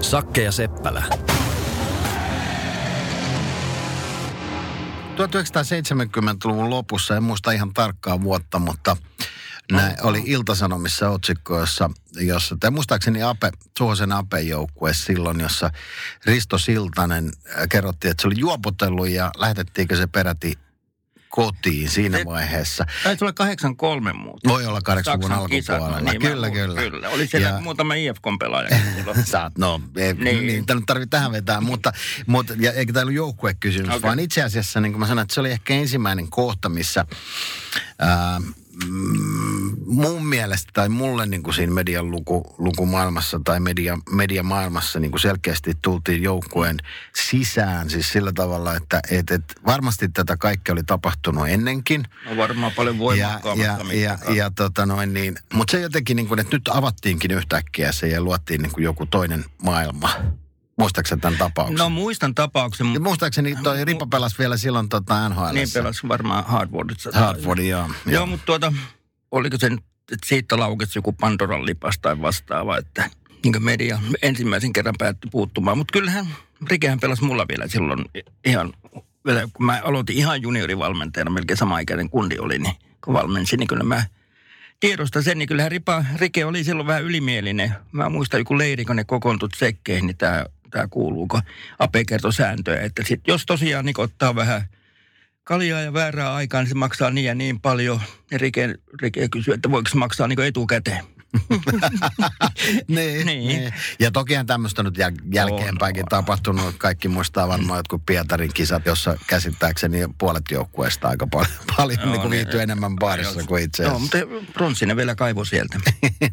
Sakke ja Seppälä. 1970-luvun lopussa, en muista ihan tarkkaa vuotta, mutta näin oli Iltasanomissa otsikko, jossa, jossa tai muistaakseni Ape, Suhosen Apen joukkue silloin, jossa Risto Siltanen äh, kerrottiin, että se oli juopotellut ja lähetettiinkö se peräti kotiin siinä Se- vaiheessa. Taisi olla 83 muuta. Voi olla 80-luvun Saksan kisat, alkupuolella. niin kyllä, kyllä. kyllä. Oli siellä Ja- muutama IFK-pelaaja. Saat, no, ei, niin. Niin. tämä nyt tarvitse tähän vetää, mutta, mutta ja eikä tämä ollut joukkuekysymys, okay. Vaan itse asiassa, niin kuin mä sanoin, että se oli ehkä ensimmäinen kohta, missä ää, mun mielestä tai mulle niin kuin siinä median luku, lukumaailmassa tai media, mediamaailmassa niin kuin selkeästi tultiin joukkueen sisään siis sillä tavalla, että et, et varmasti tätä kaikkea oli tapahtunut ennenkin. No varmaan paljon Ja, voimakkaammassa ja, ja, mittakaavassa. ja tota noin niin, mutta se jotenkin niin kuin, että nyt avattiinkin yhtäkkiä se ja luotiin niin kuin joku toinen maailma. Muistaakseni tämän tapauksen? No muistan tapauksen. ja muistaakseni toi Ripa pelasi vielä silloin tota NHL. Niin pelasi varmaan Hardwoodissa. Hardfordin, joo. Joo, mutta tuota, oliko se nyt, että siitä laukesi joku Pandoran lipas tai vastaava, että niin media ensimmäisen kerran päätti puuttumaan. Mutta kyllähän Rikehän pelasi mulla vielä silloin ihan, kun mä aloitin ihan juniorivalmentajana, melkein sama ikäinen kundi oli, niin kun valmensin, niin kyllä mä tiedostan sen, niin kyllähän Ripa, Rike oli silloin vähän ylimielinen. Mä muistan joku leiri, kun ne kokoontut sekkeihin, niin tämä tämä kuuluu, kun Ape kertoi sääntöjä, että sit, jos tosiaan niin ottaa vähän kaljaa ja väärää aikaa, niin se maksaa niin ja niin paljon. Ja Rike, Rike kysyy, että voiko se maksaa niin etukäteen. niin, Niin. niin. Ja tokihan tämmöistä nyt jäl- jälkeenpäinkin On, tapahtunut. Kaikki muistaa varmaan jotkut Pietarin kisat, jossa käsittääkseni puolet joukkueesta aika paljon, paljon Joo, niin kuin niin. viihtyy enemmän baarissa kuin itse Joo, asiassa. mutta pronssinen vielä kaivo sieltä.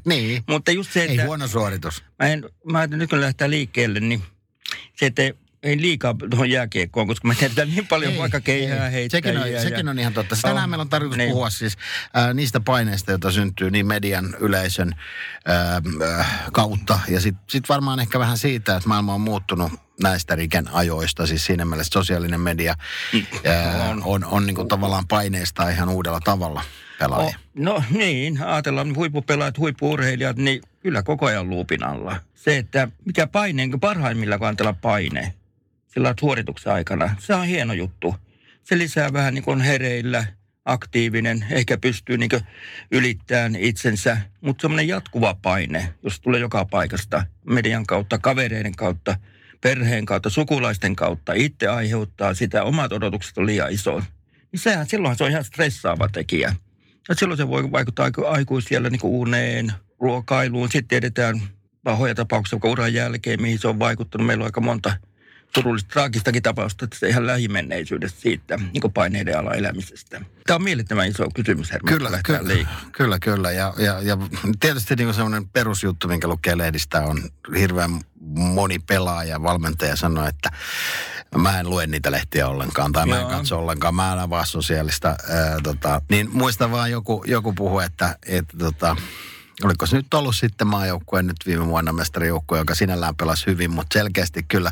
niin. mutta just se, Ei että huono suoritus. mä, en, mä nyt kun lähdetään liikkeelle, niin se, että ei liikaa tuohon jääkiekkoon, koska me tiedetään niin paljon Ei, vaikka keihää ei. heittää. Sekin on, sekin on ihan totta. Tänään Oh, meillä on tarkoitus niin. puhua siis äh, niistä paineista, joita syntyy niin median, yleisön äh, äh, kautta. Ja sitten sit varmaan ehkä vähän siitä, että maailma on muuttunut näistä Riken ajoista. Siis siinä mielessä sosiaalinen media äh, on, on, on niin kuin tavallaan paineista ihan uudella tavalla pelaajia. Oh, no niin, ajatellaan huippupelaajat, huippuurheilijat, niin kyllä koko ajan luupin alla. Se, että mikä paine, niin parhaimmillaan ajatellaan paine sillä suorituksen aikana, se on hieno juttu. Se lisää vähän niin kuin hereillä, aktiivinen, ehkä pystyy niin ylittämään itsensä, mutta semmoinen jatkuva paine, jos tulee joka paikasta, median kautta, kavereiden kautta, perheen kautta, sukulaisten kautta, itse aiheuttaa sitä, omat odotukset on liian iso. Niin sehän, silloinhan se on ihan stressaava tekijä. Ja silloin se voi vaikuttaa aiku- aikuisiellä niin uneen, ruokailuun. Sitten tiedetään pahoja tapauksia uran jälkeen, mihin se on vaikuttanut. Meillä on aika monta surullista, traagistakin tapausta, että se ihan lähimenneisyydestä siitä niin paineiden ala elämisestä. Tämä on mielettömän iso kysymys, Herman, Kyllä, kyllä, liikkeelle. kyllä, kyllä. Ja, ja, ja tietysti niin semmoinen perusjuttu, minkä lukee lehdistä, on hirveän moni pelaaja, valmentaja sanoo, että mä en lue niitä lehtiä ollenkaan tai mä en Joo. katso ollenkaan, mä en avaa sosiaalista. Ää, tota, niin muista vaan joku, joku puhu, että, että tota, oliko se nyt ollut sitten maajoukkue nyt viime vuonna mestarijoukkue, joka sinällään pelasi hyvin, mutta selkeästi kyllä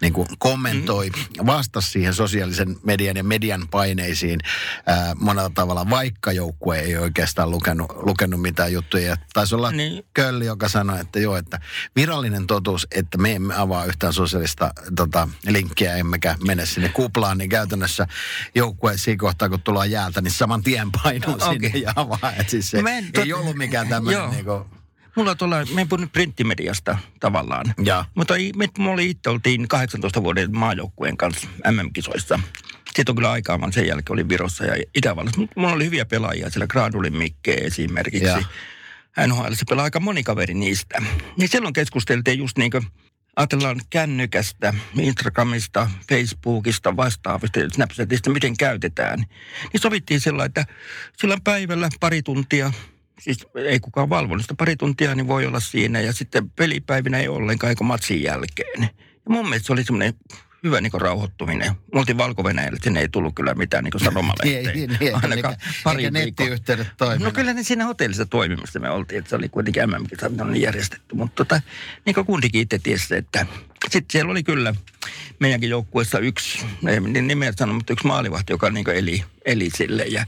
niin kuin kommentoi, vastasi siihen sosiaalisen median ja median paineisiin ää, monella tavalla, vaikka joukkue ei oikeastaan lukenut, lukenut mitään juttuja. Ja Taisi olla niin. Kölli, joka sanoi, että joo, että virallinen totuus, että me emme avaa yhtään sosiaalista tota, linkkiä, emmekä mene sinne kuplaan, niin käytännössä joukkue siinä kohtaa, kun tullaan jäältä, niin saman tien painuu No, sinne ja avaa. Et siis se Mä en ei tot- ollut mikään tämmöinen Joo. niinku, Mulla on tuolla, me en puhunut printtimediasta tavallaan. ja Mutta me, me oli itse oltiin 18 vuoden maajoukkueen kanssa MM-kisoissa. Sitten on kyllä aikaa, vaan sen jälkeen oli Virossa ja Itävallassa. Mut Mulla oli hyviä pelaajia, siellä Gradulin Mikke esimerkiksi. Ja. NHL, se pelaa aika moni kaveri niistä. Niin silloin keskusteltiin just niin kuin, ajatellaan kännykästä, Instagramista, Facebookista, vastaavista, Snapchatista, miten käytetään. Niin sovittiin sillä, että silloin päivällä pari tuntia siis ei kukaan valvonut sitä pari tuntia, niin voi olla siinä. Ja sitten pelipäivinä ei ollenkaan, eikö matsin jälkeen. Ja mun mielestä se oli semmoinen hyvä niin rauhoittuminen. Me oltiin valko että sinne ei tullut kyllä mitään niin sanomalehteen. Niin, niin, Ainakaan eikä, pari eikä nettiyhteydet toiminut. No kyllä ne siinä hotellissa toimimista me oltiin, että se oli kuitenkin MM-kisat on järjestetty. Mutta tota, niin kuin kundikin itse tiesi, että sitten siellä oli kyllä meidänkin joukkueessa yksi, niin nimeä sano, mutta yksi maalivahti, joka niin eli, eli sille. Ja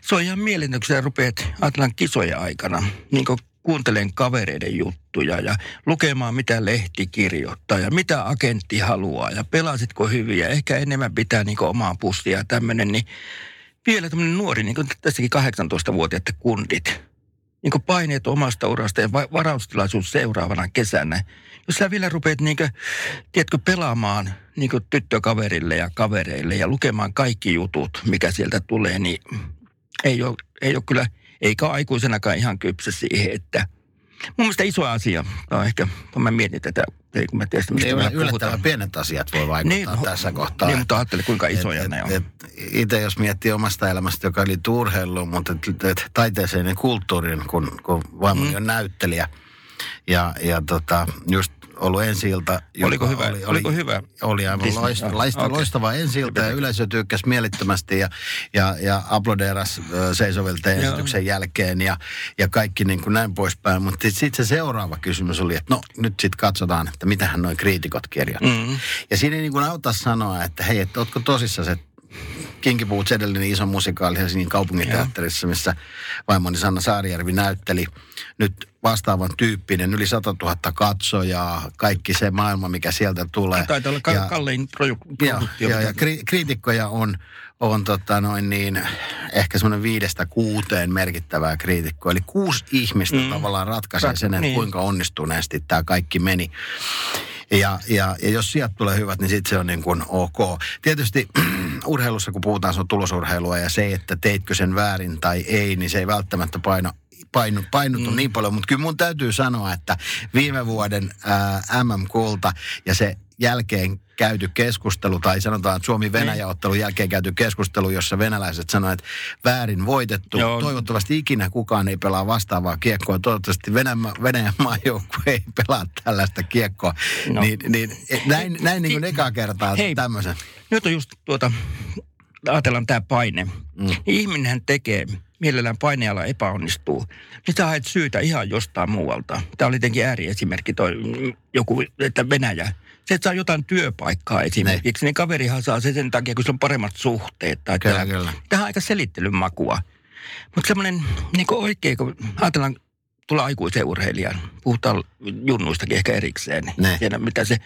se on ihan mielenkiintoista, kun sä rupeat ajatellaan kisoja aikana, niin kuuntelen kavereiden juttuja ja lukemaan, mitä lehti kirjoittaa ja mitä agentti haluaa ja pelasitko hyviä. Ehkä enemmän pitää niin omaa pussia ja tämmöinen, niin vielä tämmöinen nuori, niin kuin tässäkin 18-vuotiaat kundit, niin paineet omasta urasta ja varaustilaisuus seuraavana kesänä. Jos sä vielä rupeat niin kuin, tiedätkö, pelaamaan niin kuin tyttökaverille ja kavereille ja lukemaan kaikki jutut, mikä sieltä tulee, niin ei ole, ei ole kyllä – eikä aikuisenakaan ihan kypsä siihen, että mun mielestä iso asia, no ehkä kun mä mietin tätä, ei kun mä tiedän, mistä niin, me puhutaan. pienet asiat voi vaikuttaa Niin, tässä kohtaa. Niin, mutta ajattele kuinka isoja et, ne on. Et, itse jos miettii omasta elämästä, joka liittyy urheiluun, mutta et, et, taiteeseen ja kulttuuriin, kun, kun vaimoni mm. on näyttelijä. Ja, ja tota, just ollut ensi ilta. Oliko hyvä? Oli, Oliko hyvä? Oli aivan Disney? loista, Joo, loistava, okei. loistava ensi ilta ja yleisö tykkäsi mielettömästi ja, ja, ja aplodeeras seisovilta esityksen jälkeen ja, ja kaikki niin kuin näin poispäin. Mutta sitten se seuraava kysymys oli, että no nyt sitten katsotaan, että mitähän noin kriitikot kirjoittaa. Mm. Ja siinä ei niin kuin auta sanoa, että hei, että ootko tosissaan se Kinky Boots edellinen iso musikaali Helsingin kaupunginteatterissa, missä vaimoni Sanna Saarijärvi näytteli nyt vastaavan tyyppinen, yli 100 000 katsojaa, kaikki se maailma, mikä sieltä tulee. Taitaa olla Ja- kallein ja, produktio. ja, ja mitä- kri, kriitikkoja on, on tota noin niin, ehkä semmoinen viidestä kuuteen merkittävää kriitikkoa. Eli kuusi ihmistä mm. tavallaan ratkaisee Rat- sen, että niin. kuinka onnistuneesti tämä kaikki meni. Ja, ja, ja jos sieltä tulee hyvät, niin sitten se on niin kuin ok. Tietysti urheilussa, kun puhutaan, se on tulosurheilua ja se, että teitkö sen väärin tai ei, niin se ei välttämättä paino painu, mm. niin paljon, mutta kyllä mun täytyy sanoa, että viime vuoden ää, MM-kulta ja se jälkeen käyty keskustelu, tai sanotaan, että Suomi-Venäjä-ottelun jälkeen käyty keskustelu, jossa venäläiset sanoivat, että väärin voitettu. Joo. Toivottavasti ikinä kukaan ei pelaa vastaavaa kiekkoa. Toivottavasti Venäjän, Venäjän maajoukkue ei pelaa tällaista kiekkoa. No. Niin, niin, näin, näin niin kuin ekaa kertaa Hei. tämmöisen. Nyt on just tuota, ajatellaan tämä paine. Mm. Niin ihminenhän tekee, mielellään paineala epäonnistuu. Niin sä haet syytä ihan jostain muualta. Tämä oli tietenkin ääriesimerkki, toi mm, joku, että Venäjä. Se, että saa jotain työpaikkaa esimerkiksi, niin kaverihan saa se sen takia, kun sillä on paremmat suhteet. Tai Kyllä, tää- kyllä. Tähän on aika selittelyn makua. Mutta semmoinen niin oikein, kun ajatellaan tulla aikuisen urheilijan, puhutaan junnuistakin ehkä erikseen. Ne. Tiedä, mitä se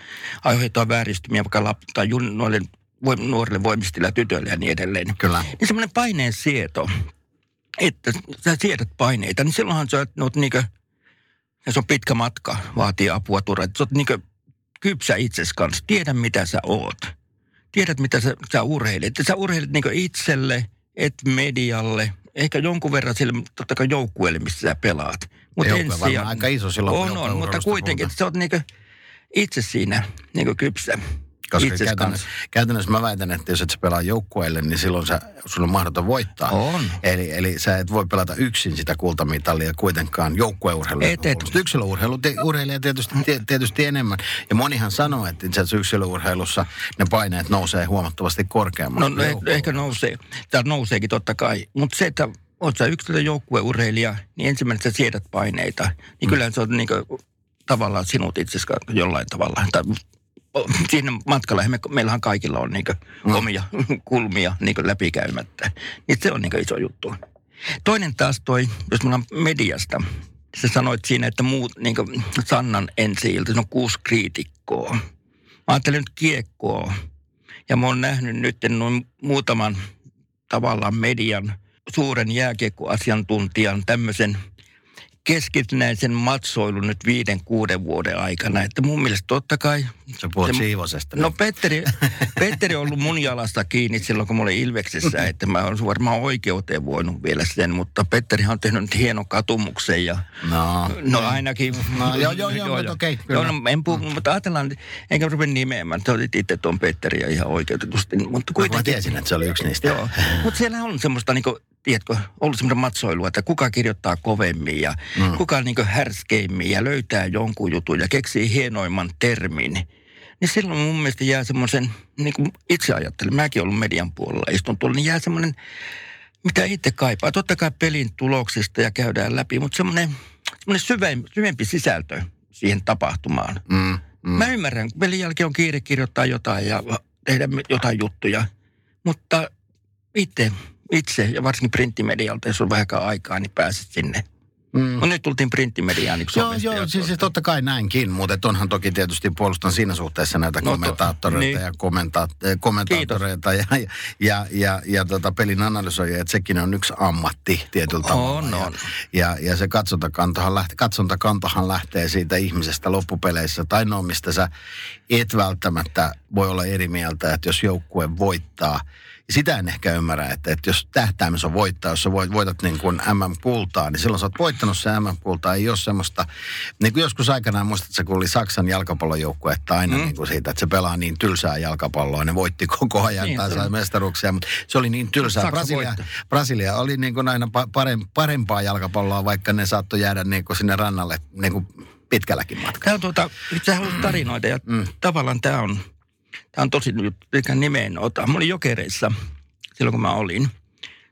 aiheuttaa vääristymiä vaikka lap- tai jun, noille voim, nuorille voimistilla tytöille ja niin edelleen. Kyllä. Niin semmoinen paineen sieto, että sä siedät paineita, niin silloinhan sä oot niinkö, ja se on pitkä matka, vaatii apua, turvaa. Sä oot niinkö kypsä itses kanssa, tiedä mitä sä oot. Tiedät mitä sä, sä urheilet. Sä urheilet niinkö itselle, et medialle, ehkä jonkun verran sille, totta kai joukkueelle, missä sä pelaat. Mut Joukkue varmaan aika iso silloin, On, on, mutta kuitenkin, että sä oot niinkö itse siinä niinkö kypsä. Koska itses käytännössä, kanssa. käytännössä mä väitän, että jos et sä pelaa joukkueelle, niin silloin sä, sun on mahdoton voittaa. On. Eli, eli sä et voi pelata yksin sitä kultamitalia kuitenkaan joukkueurheilua. Et, et. Yksilöurheilu, te, urheilija tietysti, tie- tietysti enemmän. Ja monihan sanoo, että itse asiassa yksilöurheilussa ne paineet nousee huomattavasti korkeammalle. No kuin eh- ehkä nousee, tai nouseekin totta kai. Mutta se, että oot sä yksilö joukkueurheilija, niin ensimmäinen sä siedät paineita. Niin kyllähän se on niin tavallaan sinut itse jollain tavalla. Tai siinä matkalla, me, meillähän kaikilla on niin omia kulmia niin läpikäymättä. Niin se on niin iso juttu. Toinen taas toi, jos me ollaan mediasta, sä sanoit siinä, että muut, niin Sannan ensi ilta, se on kuusi kriitikkoa. Mä ajattelen nyt kiekkoa. Ja mä oon nähnyt nyt noin muutaman tavallaan median suuren jääkiekkoasiantuntijan tämmöisen keskitynäisen matsoilun nyt viiden, kuuden vuoden aikana. Että mun mielestä totta kai... Sä puhut se- Siivosesta. No Petteri, Petteri on ollut mun jalasta kiinni silloin, kun mä olin Ilveksessä, että mä olen varmaan oikeuteen voinut vielä sen, mutta Petterihan on tehnyt nyt hienon katumuksen ja no. No ainakin. No, joo, joo, joo, mutta okei, kyllä. Joo, no, en puhu, mutta ajatellaan, enkä rupea nimeämään. Sä olit itse tuon Petteriä ihan oikeutetusti. Mutta Mä kuitenkin. tiesin, että se oli yksi niistä. Joo, mutta siellä on semmoista niinku tiedätkö, ollut semmoinen matsoilu, että kuka kirjoittaa kovemmin ja mm. kuka niin härskeimmin ja löytää jonkun jutun ja keksii hienoimman termin. Niin silloin mun mielestä jää semmoisen, niin kuin itse ajattelen, mäkin ollut median puolella, istun tuolla, niin jää semmoinen, mitä itse kaipaa. Totta kai pelin tuloksista ja käydään läpi, mutta semmoinen, semmoinen syvempi, syvempi sisältö siihen tapahtumaan. Mm, mm. Mä ymmärrän, pelin jälkeen on kiire kirjoittaa jotain ja tehdä jotain juttuja, mutta itse itse, ja varsinkin printtimedialta, jos on vähän aikaa, niin pääset sinne. Mm. No nyt tultiin printtimediaan niin Joo, joo siis, siis totta kai näinkin, mutta onhan toki tietysti puolustan siinä suhteessa näitä no, kommentaattoreita niin. ja kommenta- eh, kommentaattoreita ja, ja, ja, ja, ja tota pelin analysoijia, että sekin on yksi ammatti tietyllä tavalla. On, on. Ja, ja se katsontakantohan lähtee, katsontakantohan lähtee siitä ihmisestä loppupeleissä, tai no mistä sä et välttämättä voi olla eri mieltä, että jos joukkue voittaa – sitä en ehkä ymmärrä, että, että jos tähtäimessä on voittaa, jos sä voit, voitat niin kuin MM-kultaa, niin silloin sä oot voittanut se MM-kultaa. Ei ole semmoista, niin kuin joskus aikanaan muistatko, kun oli Saksan jalkapallojoukkue, että aina mm. niin kuin siitä, että se pelaa niin tylsää jalkapalloa. Ne voitti koko ajan niin, tai sai mestaruuksia, mutta se oli niin tylsää. Brasilia, Brasilia oli niin kuin aina parempaa jalkapalloa, vaikka ne saattoi jäädä niin kuin sinne rannalle niin kuin pitkälläkin matkalla. Tämä on tuota, sä haluat tarinoida ja mm. tavallaan tämä on Tämä on tosi nyt nimeen ota. Mä olin jokereissa silloin, kun mä olin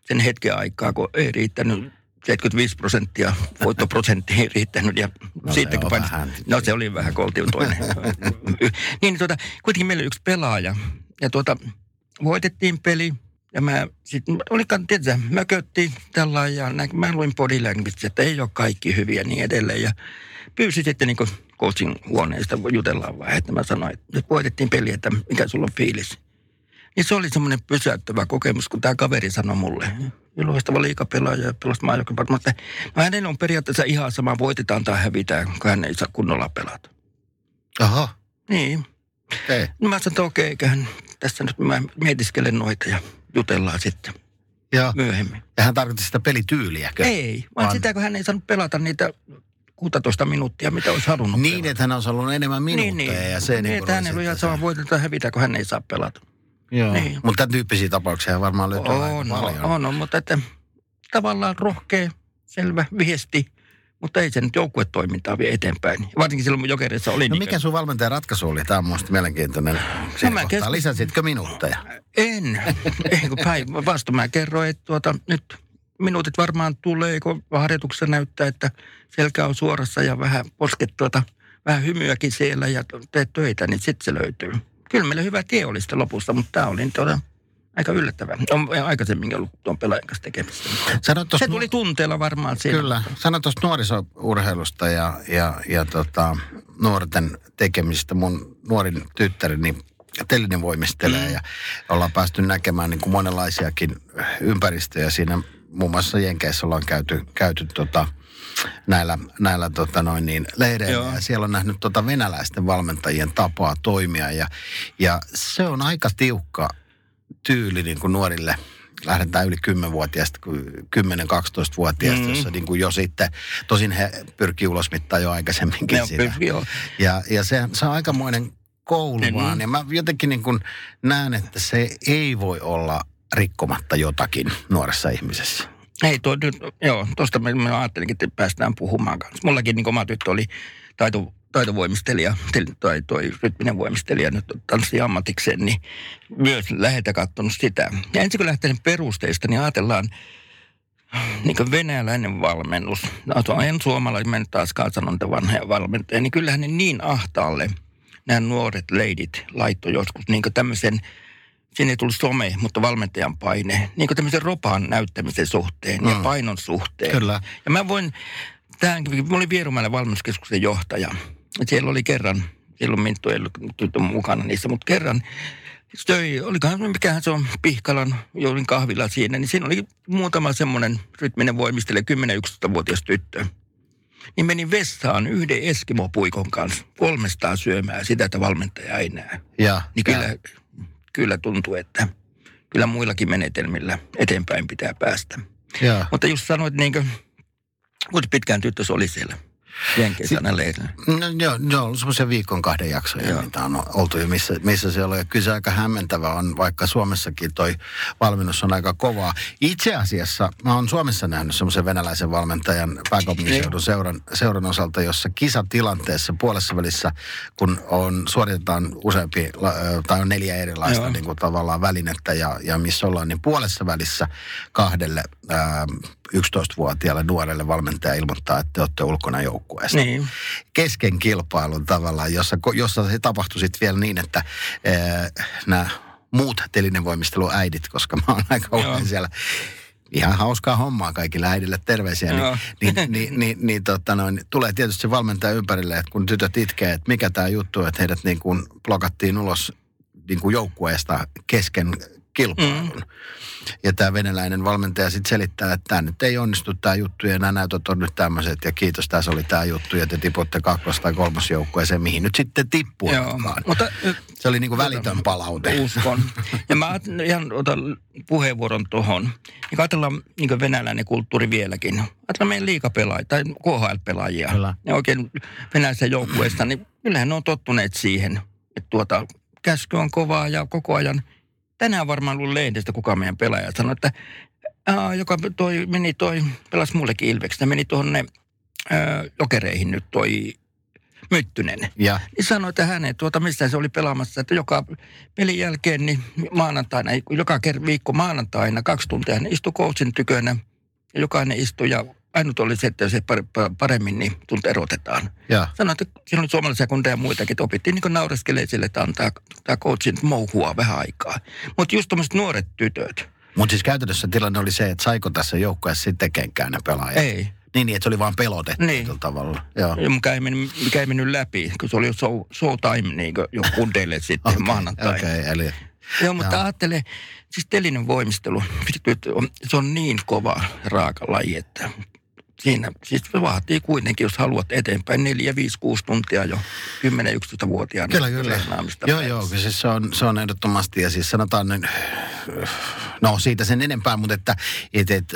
sen hetken aikaa, kun ei riittänyt 75 prosenttia, voittoprosentti ei riittänyt. Ja no, siitä, se pain, vähän. No se oli vähän koltion toinen. niin tuota, kuitenkin meillä oli yksi pelaaja. Ja tuota, voitettiin peli. Ja mä sitten, olikaan, tietysti, mököttiin tällä ja näin, mä luin body language, että ei ole kaikki hyviä niin edelleen. Ja pyysin sitten niin coaching huoneesta, jutellaan vähän, että mä sanoin, että nyt voitettiin peli, että mikä sulla on fiilis. Niin se oli semmoinen pysäyttävä kokemus, kun tämä kaveri sanoi mulle, loistava liikapelaaja ja pelasi maajoukkueen, mutta no hänellä on periaatteessa ihan sama, voitetaan tai hävitään, kun hän ei saa kunnolla pelata. Aha. Niin. Ei. No mä sanoin, että okei, eiköhän tässä nyt mä mietiskelen noita ja jutellaan sitten Joo. myöhemmin. Ja hän tarkoitti sitä pelityyliäkö? Ei, vaan, vaan sitä, kun hän ei saanut pelata niitä 16 minuuttia, mitä olisi halunnut Niin, pelata. että hän olisi halunnut enemmän minuutteja. Niin, niin. Ja se niin, niin että hänellä on ihan sama voiteta hävitä, kun hän ei saa pelata. Joo, niin. mutta tämän tyyppisiä tapauksia varmaan löytyy on, aika paljon. On, on, mutta että tavallaan rohkea, selvä viesti, mutta ei se nyt joukkuetoimintaa vie eteenpäin. Varsinkin silloin, kun Jokerissa oli. No niin mikä sun valmentajan ratkaisu oli? Tämä on minusta mielenkiintoinen. No mä kes... Lisäsitkö minuutteja? En. Ei kun päinvastoin mä kerroin, että tuota, nyt minuutit varmaan tulee, kun harjoituksessa näyttää, että selkä on suorassa ja vähän posket tuota, vähän hymyäkin siellä ja teet töitä, niin sitten se löytyy. Kyllä meillä hyvä tie oli sitten lopussa, mutta tämä oli tuota, aika yllättävää. On aikaisemmin ollut tuon pelaajan kanssa tekemistä. se tuli tunteella varmaan siellä. Kyllä. Sano tuosta nuorisourheilusta ja, ja, ja tota, nuorten tekemistä. Mun nuorin tyttäreni Tellinen voimistelee mm. ja ollaan päästy näkemään niin kuin monenlaisiakin ympäristöjä siinä muun muassa Jenkeissä ollaan käyty, käyty tota, näillä, näillä tota noin niin, leireillä. Ja siellä on nähnyt tota venäläisten valmentajien tapaa toimia. Ja, ja se on aika tiukka tyyli niin kuin nuorille lähdetään yli 10-vuotiaista, 10-12-vuotiaista, mm-hmm. jossa niin kuin jo sitten, tosin he pyrkii ulosmittaa jo aikaisemminkin ne sitä. Pyrkii, ja, ja se, se on aikamoinen koulu mm-hmm. vaan. Ja mä jotenkin niin kuin näen, että se ei voi olla rikkomatta jotakin nuoressa ihmisessä. Ei, tuo, joo, tuosta mä, mä ajattelinkin, että päästään puhumaan kanssa. Mullakin niin oma tyttö oli taito, taitovoimistelija, tai toi rytminen voimistelija nyt tanssi ammatikseen, niin myös läheltä katsonut sitä. Ja ensin kun lähtee perusteista, niin ajatellaan, niin kuin venäläinen valmennus, no, en suomalainen, mä nyt taaskaan sanon vanhoja valmentajia, niin kyllähän ne niin ahtaalle nämä nuoret leidit laittoi joskus niin tämmöisen – siinä ei tullut some, mutta valmentajan paine, niin kuin tämmöisen ropaan näyttämisen suhteen mm. ja painon suhteen. Kyllä. Ja mä voin, tähän, mä olin Vierumäellä valmennuskeskuksen johtaja. Siellä oli kerran, silloin Minttu ei ollut mukana niissä, mutta kerran söi, olikohan, mikähän se on, Pihkalan, joulin kahvilla siinä, niin siinä oli muutama semmoinen rytminen voimistelija, 10-11-vuotias tyttö. Niin menin vessaan yhden Eskimo-puikon kanssa, kolmestaan syömään sitä, että valmentaja ei näe. Ja, niin kyllä, ja kyllä tuntuu, että kyllä muillakin menetelmillä eteenpäin pitää päästä. Ja. Mutta just sanoit, niin kuin, kuinka pitkään tyttös oli siellä? Aina leirillä. No, joo, ne on semmoisia viikon kahden jaksoja, Joo. mitä on oltu jo missä, missä siellä on. Ja kyllä se aika hämmentävä on, vaikka Suomessakin toi valmennus on aika kovaa. Itse asiassa mä oon Suomessa nähnyt semmoisen venäläisen valmentajan pääkaupunkiseudun seuran, seuran osalta, jossa kisatilanteessa puolessa välissä, kun on, suoritetaan useampi, tai on neljä erilaista Joo. niin kuin tavallaan välinettä ja, ja missä ollaan, niin puolessa välissä kahdelle ää, 11-vuotiaalle nuorelle valmentaja ilmoittaa, että te olette ulkona joukkueesta Niin. kesken kilpailun tavallaan, jossa, jossa se tapahtui sitten vielä niin, että nämä muut telinevoimisteluäidit, koska mä oon aika usein siellä ihan hauskaa hommaa kaikille äidille, terveisiä, Joo. niin, niin, niin, niin, niin tota noin, tulee tietysti se valmentaja ympärille, että kun tytöt itkee, että mikä tämä juttu, että heidät niin kuin blokattiin ulos niin kuin joukkueesta kesken kilpailun. Mm. Ja tämä venäläinen valmentaja sitten selittää, että tämä nyt ei onnistu tämä juttu ja nämä näytöt on nyt tämmöiset ja kiitos, tässä oli tämä juttu ja te tiputte kakkos- tai kolmosjoukkueeseen, mihin nyt sitten tippuu. Joo, mutta Se oli niin kuin välitön palaute. uskon. Ja mä ihan otan puheenvuoron tuohon. Niin ajatellaan niin venäläinen kulttuuri vieläkin. Ajatellaan meidän liikapelaajia tai KHL-pelaajia. Kyllä. Ne oikein venäläisessä joukkueesta, niin kyllähän ne on tottuneet siihen, että tuota, käsky on kovaa ja koko ajan. Tänään varmaan ollut lehdestä kuka meidän pelaaja sanoi, että aa, joka toi, meni toi, pelasi mullekin Ilveksestä, meni tuonne ää, jokereihin nyt toi Myttynen. Ja? Niin sanoi, että hänen tuota, mistä se oli pelaamassa, että joka pelin jälkeen, niin maanantaina, joka viikko maanantaina, kaksi tuntia hän istui coachin tykönä, ja jokainen istui, ja ainut oli se, että par- pa- paremmin niin tunti erotetaan. ja, Sanoi, että siinä oli suomalaisia kundeja ja muitakin, että opittiin niin naureskelee sille, että antaa tämä coachin mouhua vähän aikaa. Mutta just tuommoiset nuoret tytöt, mutta siis käytännössä tilanne oli se, että saiko tässä joukkueessa sitten kenkään ne pelaajat. ei. Niin, niin, että se oli vaan pelotettu Niin. tavalla. Joo. Ja mikä ei, mennyt, mikä ei mennyt läpi, kun se oli jo show, showtime niin jo kundeille sitten okay, maanantaina. Okei, okay, eli Joo, mutta ajattele, siis telinen voimistelu, se on niin kova raaka laji, että siinä, siis se vaatii kuitenkin, jos haluat eteenpäin, 4, 5, 6 tuntia jo 10-11-vuotiaana. Kyllä, kyllä. Joo, päivässä. joo, siis se on, se on ehdottomasti, ja siis sanotaan nyt, no siitä sen enempää, mutta että et, et,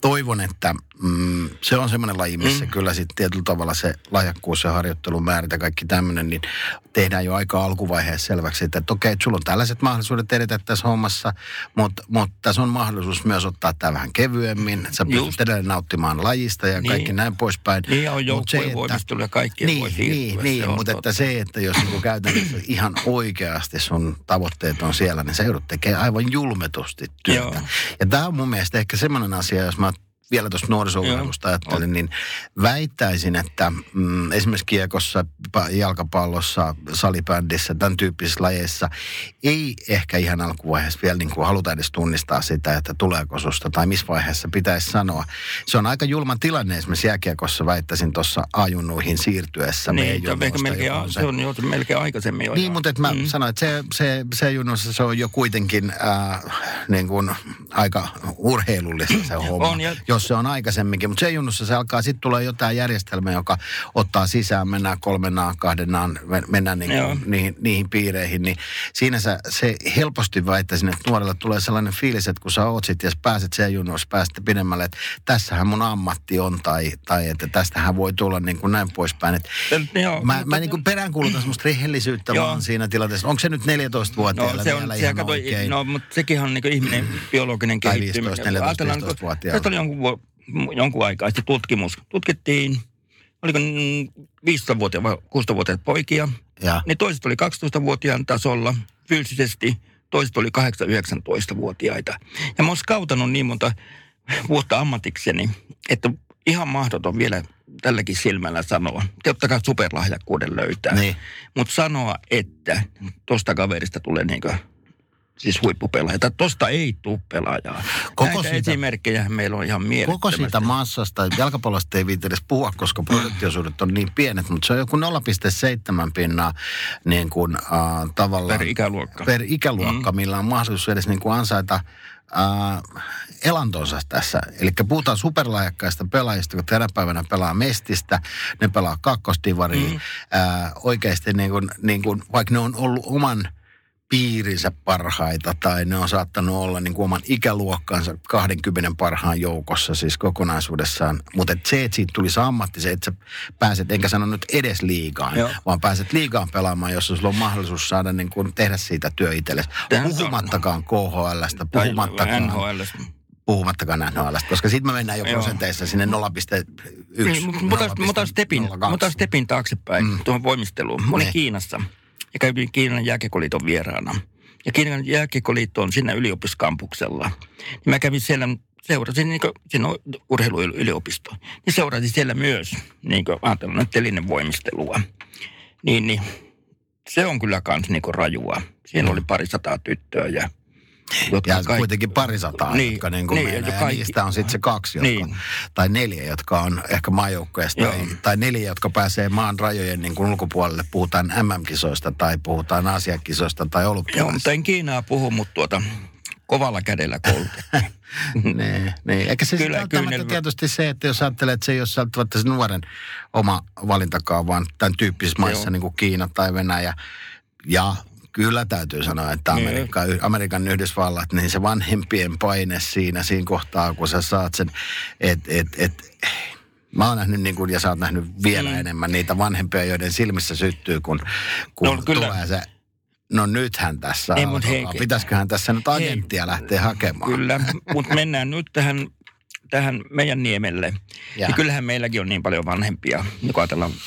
toivon, että mm, se on semmoinen laji, missä mm. kyllä sitten tietyllä tavalla se lahjakkuus ja harjoittelun määrät ja kaikki tämmöinen, niin tehdään jo aika alkuvaiheessa selväksi, että, että okei, että sulla on tällaiset mahdollisuudet edetä tässä hommassa, mutta, mutta tässä on mahdollisuus myös ottaa tämä vähän kevyemmin, sä pystyt edelleen nauttimaan lajista ja Niin. kaikki näin poispäin. Niin, ja on joukkueen voimistelu ja kaikkea niin, voi siirtyä, Niin, niin mutta totta. että se, että jos niin käytännössä ihan oikeasti sun tavoitteet on siellä, niin se joudut tekemään aivan julmetusti työtä. Joo. Ja tämä on mun mielestä ehkä semmoinen asia, jos mä vielä tuosta nuorisourheilusta ajattelin, niin väittäisin, että mm, esimerkiksi kiekossa, pa- jalkapallossa, salibändissä, tämän tyyppisissä lajeissa ei ehkä ihan alkuvaiheessa vielä niin kuin haluta edes tunnistaa sitä, että tuleeko susta tai missä vaiheessa pitäisi sanoa. Se on aika julma tilanne esimerkiksi jääkiekossa väittäisin tuossa ajunnuihin siirtyessä. Niin, se on, melkein, on se on jo melkein aikaisemmin jo. niin, mutta et mä mm. sanoin, että se, se, se junnossa se on jo kuitenkin äh, niin kuin aika urheilullista se homma, On, ja- jos se on aikaisemminkin. Mutta se junnossa se alkaa sitten tulla jotain järjestelmä, joka ottaa sisään, mennään kolmenaan, kahdenaan, men- mennään niin kuin niihin, niihin piireihin. Niin siinä sä, se helposti väittäisin, että nuorella tulee sellainen fiilis, että kun sä oot sit ja sä pääset se junnossa, pääset pidemmälle, että tässähän mun ammatti on tai, tai että tästähän voi tulla niin kuin näin poispäin. Et Joo, Mä, mutta- mä niin kuin peräänkuulutan semmoista rehellisyyttä Joo. vaan siinä tilanteessa. Onko se nyt 14-vuotiailla No, se on, vielä se ihan kato, oikein? no, mutta sekin on niin ihminen biologinen Tai kehittyminen. 15, 14, Ajatellaan, kun 15-vuotiailla. Tästä oli jonkun, jonkun aikaa sitten tutkimus. Tutkittiin, oliko mm, 15-vuotiaita vai 16-vuotiaita poikia. Ja, Ne toiset oli 12-vuotiaan tasolla fyysisesti, toiset oli 8-19-vuotiaita. Ja mä oon skautannut niin monta vuotta ammatikseni, että ihan mahdoton vielä tälläkin silmällä sanoa. Totta kai superlahjakkuuden löytää. Niin. Mutta sanoa, että tosta kaverista tulee niinkö siis huippupelaaja. Tai tosta ei tule pelaajaa. Koko Näitä siitä- esimerkkejä meillä on ihan mielettömästi. koko siitä massasta, jalkapallosta ei viitä edes puhua, koska prosenttiosuudet on niin pienet, mutta se on joku 0,7 pinnaa niin kuin, äh, tavallaan... Per ikäluokka. Per ikäluokka, mm. millä on mahdollisuus edes niin kuin ansaita äh, elantonsa tässä. Eli puhutaan superlahjakkaista pelaajista, kun tänä päivänä pelaa Mestistä, ne pelaa kakkostivariin. Mm. Äh, oikeasti niin kuin, niin kuin, vaikka ne on ollut oman piirinsä parhaita tai ne on saattanut olla niin kuin oman ikäluokkansa 20 parhaan joukossa siis kokonaisuudessaan. Mutta et se, että siitä tulisi ammatti, se, että sä pääset, enkä sano nyt edes liigaan, Joo. vaan pääset liigaan pelaamaan, jossa sulla on mahdollisuus saada niin kuin tehdä siitä työ itsellesi. Puhumattakaan KHLstä, puhumattakaan, NHL. puhumattakaan NHLstä, koska sitten me mennään jo Joo. prosenteissa sinne 0,1. Niin, mutta stepin, 0,02. mä otan stepin taaksepäin mm. tuohon voimisteluun. Mä olin Ne. Kiinassa ja kävin Kiinan jääkekoliiton vieraana. Ja Kiinan jääkekoliitto on siinä yliopistokampuksella. Niin mä kävin siellä, seurasin, niin kuin, siinä on urheiluyliopisto, niin seurasin siellä myös, niin kuin ajatellaan nyt telinevoimistelua. Niin, niin se on kyllä kans niin rajua. Siellä oli pari sataa tyttöä ja jotka Ja kaikki- kuitenkin parisataa, Niin, jotka niin kuin niin, niin, ja menee. kaikki- niistä on sitten se kaksi, jotka, Niin. tai neljä, jotka on ehkä maajoukkueesta, Joo. tai, tai neljä, jotka pääsee maan rajojen niin kuin ulkopuolelle. Puhutaan MM-kisoista tai puhutaan Aasiakisoista tai Joo, olympialaisista. mutta en Kiinaa puhu, mutta tuota, kovalla kädellä koulutettu. niin, niin. Eikä se Kyllä, kyllä, tietysti se, että jos ajattelee, että se ei ole välttämättä se nuoren oma valintakaan, vaan tämän tyyppisissä maissa Joo. niin kuin Kiina tai Venäjä. Ja kyllä täytyy sanoa, että Niin. Amerikka, Amerikan Yhdysvallat, niin se vanhempien paine siinä, siinä kohtaa, kun sä saat sen, että et, et, Mä oon nähnyt, niin kuin, ja sä oot nähnyt vielä mm. enemmän niitä vanhempia, joiden silmissä syttyy, kun, kun No, kyllä. tulee se, no nythän tässä Ei, mut hei, Pitäisiköhän tässä nyt agenttia lähteä hakemaan? Kyllä, mutta mennään nyt tähän, tähän meidän niemelle. Ja. Ja. kyllähän meilläkin on niin paljon vanhempia,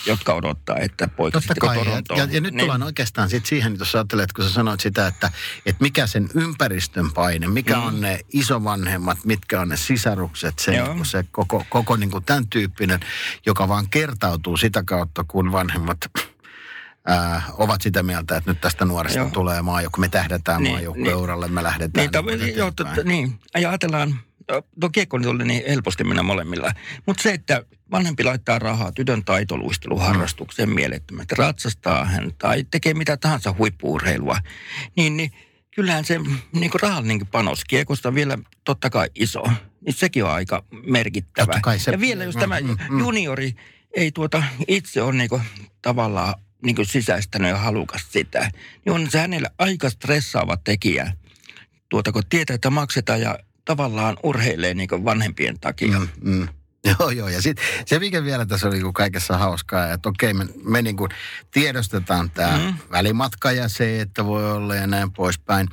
jotka odottaa, että poika Totta kai. Ja, Torontoon. ja, ja nyt Niin. tullaan oikeastaan sit siihen, jos ajattelet, kun sä sanoit sitä, että, että mikä sen ympäristön paine, mikä Mm. on ne isovanhemmat, mitkä on ne sisarukset, se, Joo. niin kuin se koko, koko niin kuin tämän tyyppinen, joka vaan kertautuu sitä kautta, kun vanhemmat ää, ovat sitä mieltä, että nyt tästä nuoresta Joo. tulee maajoukko, me tähdätään Niin, maajoukkueuralle, me lähdetään Niin, niin kuin joo, to, eteenpäin. niin, ja ajatellaan, tuo kiekko nyt oli niin helposti mennä molemmilla. Mutta se, että vanhempi laittaa rahaa tytön taitoluisteluharrastukseen mielettömästi, ratsastaa hän tai tekee mitä tahansa huippuurheilua, niin, niin kyllähän se niin kuin rahallinenkin panos kiekosta vielä totta kai iso, niin sekin on aika merkittävä. Se- ja vielä jos mm, tämä mm, mm. juniori ei tuota itse ole niin kuin, tavallaan niin kuin sisäistänyt ja halukas sitä, niin on se hänelle aika stressaava tekijä tuota, kun tietää, että maksetaan ja tavallaan urheilee niin vanhempien takia. Mm, mm. Joo, joo. Ja sitten se, mikä vielä tässä oli niin kaikessa hauskaa, että okei, me, me niin kuin tiedostetaan tämä mm. välimatka ja se, että voi olla ja näin poispäin.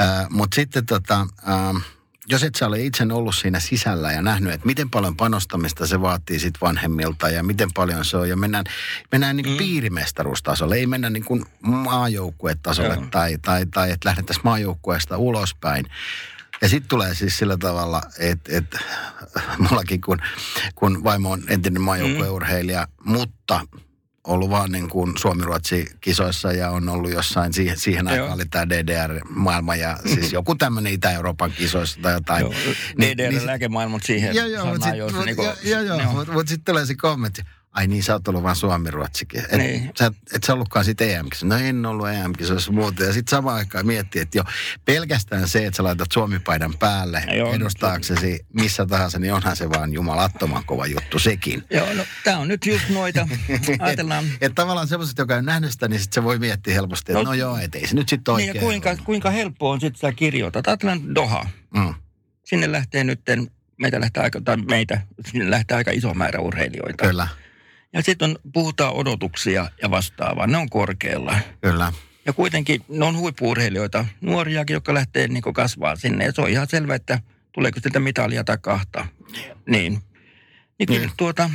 Äh, Mutta sitten tota, äh, jos et sä ole itse ollut siinä sisällä ja nähnyt, että miten paljon panostamista se vaatii sit vanhemmilta ja miten paljon se on. Ja mennään, mennään niin mm. piirimestaruustasolle, ei mennä niin kuin maajoukkuetasolle Joo. tai, tai, tai että lähdettäisiin maajoukkueesta ulospäin. Ja sitten tulee siis sillä tavalla, että, että mullakin kun, kun vaimo on entinen maajoukkueurheilija, mutta ollut vaan niin kuin Suomi-Ruotsi-kisoissa ja on ollut jossain, siihen, siihen aikaan oli tämä DDR-maailma ja siis joku tämmöinen Itä-Euroopan kisoissa tai jotain. Joo, DDR-lääkemaailmat siihen Joo, joo, mutta sitten mut, joo, joo, joo. mut, mut sit tulee se kommentti. Ai niin, sä oot ollut vaan Suomi-Ruotsikin. Et, Niin. sä, et sä ollutkaan sit EM-kisoissa. No en ollut EM-kisoissa muuta. Ja sitten samaan aikaan miettii, että jo pelkästään se, että sä laitat Suomi-paidan päälle Joo. edustaaksesi missä tahansa, niin onhan se vaan jumalattoman kova juttu sekin. Joo, no tämä on nyt just noita. Ajatellaan, Että tavallaan semmoiset, joka on nähnyt sitä, niin sit se voi miettiä helposti, että no, No- joo, et ei se nyt sitten niin oikein. ja kuinka, kuinka helppoa on sitten sä kirjoitat. Ajatellaan Doha. Mm. Sinne lähtee nyt, meitä lähtee aika, tai meitä, sinne lähtee aika iso määrä urheilijoita. Kyllä, Ja sitten puhutaan odotuksia ja vastaavaa. Ne on korkealla. kyllä. Ja kuitenkin ne on huippuurheilijoita, nuoriakin, jotka lähtee niin kasvaa sinne. Ja se on ihan selvä, että tuleeko sitä mitalia tai kahta. Niin. Niin Niin. tuota,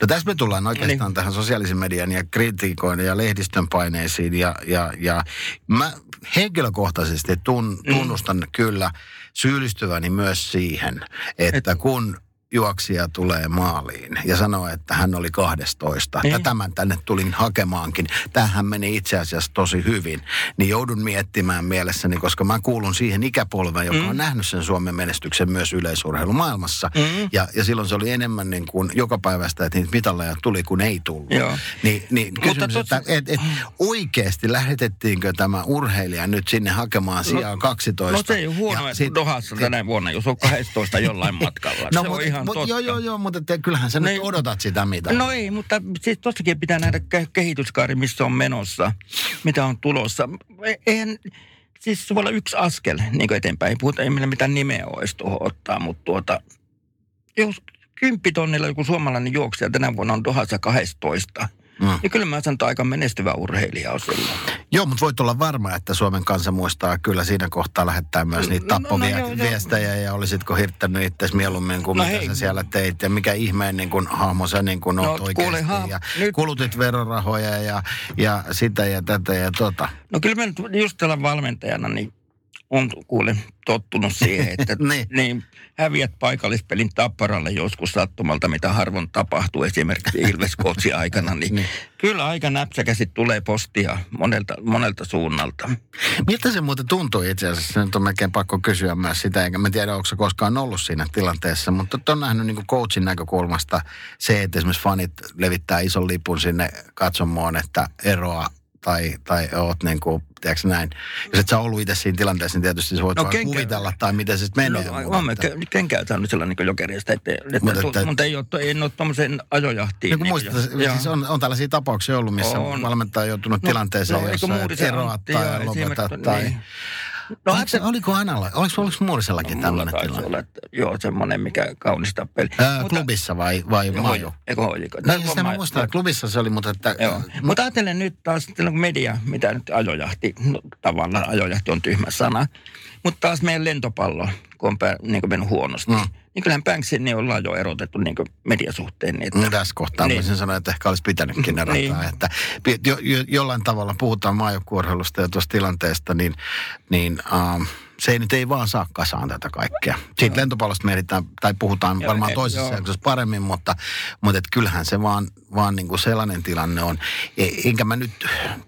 No tässä me tullaan oikeastaan Niin. tähän sosiaalisen median ja kritiikoiden ja lehdistön paineisiin. Ja, ja, ja mä henkilökohtaisesti tun, Mm. tunnustan mm. kyllä syyllistyväni myös siihen, että Et, kun juoksija tulee maaliin ja sanoo, että hän oli 12. Niin. Ja tämän tänne tulin hakemaankin. Tähän meni itse asiassa tosi hyvin. Niin joudun miettimään mielessäni, koska mä kuulun siihen ikäpolveen, joka Mm. on nähnyt sen Suomen menestyksen myös yleisurheilumaailmassa. Mm. Ja, ja silloin se oli enemmän niin kuin joka päivästä, että niitä mitalleja tuli, kun ei tullut. Joo. Niin, niin Mutta kysymys, tossa- että et, et, oikeasti lähetettiinkö tämä urheilija nyt sinne hakemaan sijaa 12? no se ei ole huono, Ja että sit- Dohassa tänä vuonna, jos on 12 jollain matkalla. No, se on ihan mut, totta. Joo, joo, joo, mutta te, kyllähän sä No nyt ei- odotat sitä mitä. No ei, mutta siis tossakin pitää nähdä ke- kehityskaari, missä on menossa. mitä on tulossa. E- Eihän, siis se voi olla yksi askel niin eteenpäin. Ei puhuta, ei meillä mitään nimeä olisi tuohon ottaa, mutta tuota, jos kymppitonnilla joku suomalainen juoksija tänä vuonna on Dohassa 12, Mm. Ja kyllä mä sanon, että aika menestyvä urheilija on silloin. Joo, mutta voit olla varma, että Suomen kansa muistaa kyllä siinä kohtaa lähettää myös niitä tappavia no, no, joo, viestejä ja olisitko hirttänyt itse mieluummin kuin no, mitä hei. sä siellä teit ja mikä ihmeen niin kun, hahmo sä niin kun no, oot oikeasti. Kuule, ha, ja nyt... kulutit verorahoja ja, ja sitä ja tätä ja tota. No kyllä mä nyt just tällä valmentajana, niin on kuule tottunut siihen, että niin. niin, häviät paikallispelin tapparalle joskus sattumalta, mitä harvoin tapahtuu esimerkiksi ilves aikana, niin, niin, kyllä aika näpsäkästi tulee postia monelta, monelta suunnalta. Miltä se muuten tuntui itse asiassa? Nyt on melkein pakko kysyä myös sitä, enkä mä tiedä, onko se koskaan ollut siinä tilanteessa, mutta on nähnyt niin coachin näkökulmasta se, että esimerkiksi fanit levittää ison lipun sinne katsomoon, että eroa tai, tai oot niin kuin, tiedätkö näin. Jos et sä ollut itse siinä tilanteessa, niin tietysti sä voit no, kenkä... kuvitella tai miten se sitten menee. No, on me kenkää on nyt sellainen niin jokerista, että, että, mutta, että, mutta ei ole, ei ole tuommoiseen ajojahtiin. Niin, niin muistat, siis on, on tällaisia tapauksia ollut, missä on. valmentaja on joutunut no, tilanteeseen, no, jossa eroat tai lopeta tai... Niin. No, oliko, se, oliko Analla, oliko, oliko Muurisellakin tällainen tilanne? Olla, että, joo, semmoinen, mikä kaunista peli. Ää, mutta, klubissa vai, vai maajo? Eikö hoidiko? No, sitä mä muistan, klubissa se oli, mutta että... Joo. Mutta mut ajattelen nyt taas, että media, mitä nyt ajojahti, no, tavallaan ajojahti on tyhmä sana, mutta taas meidän lentopallo, kun on pää, niin kuin mennyt huonosti, mm niin kyllähän Banksin niin ollaan jo erotettu niin mediasuhteen. Niin että, no, tässä kohtaa niin. voisin sanoa, että ehkä olisi pitänytkin erottaa. niin. että jo, jo, jollain tavalla puhutaan maajoukkuurheilusta ja tuosta tilanteesta, niin, niin um, se ei nyt ei vaan saa kasaan tätä kaikkea. Siitä no. lentopallosta mietitään, tai puhutaan joo, varmaan toisessa jaksossa paremmin, mutta, mutta et kyllähän se vaan, vaan niin kuin sellainen tilanne on. E, enkä mä nyt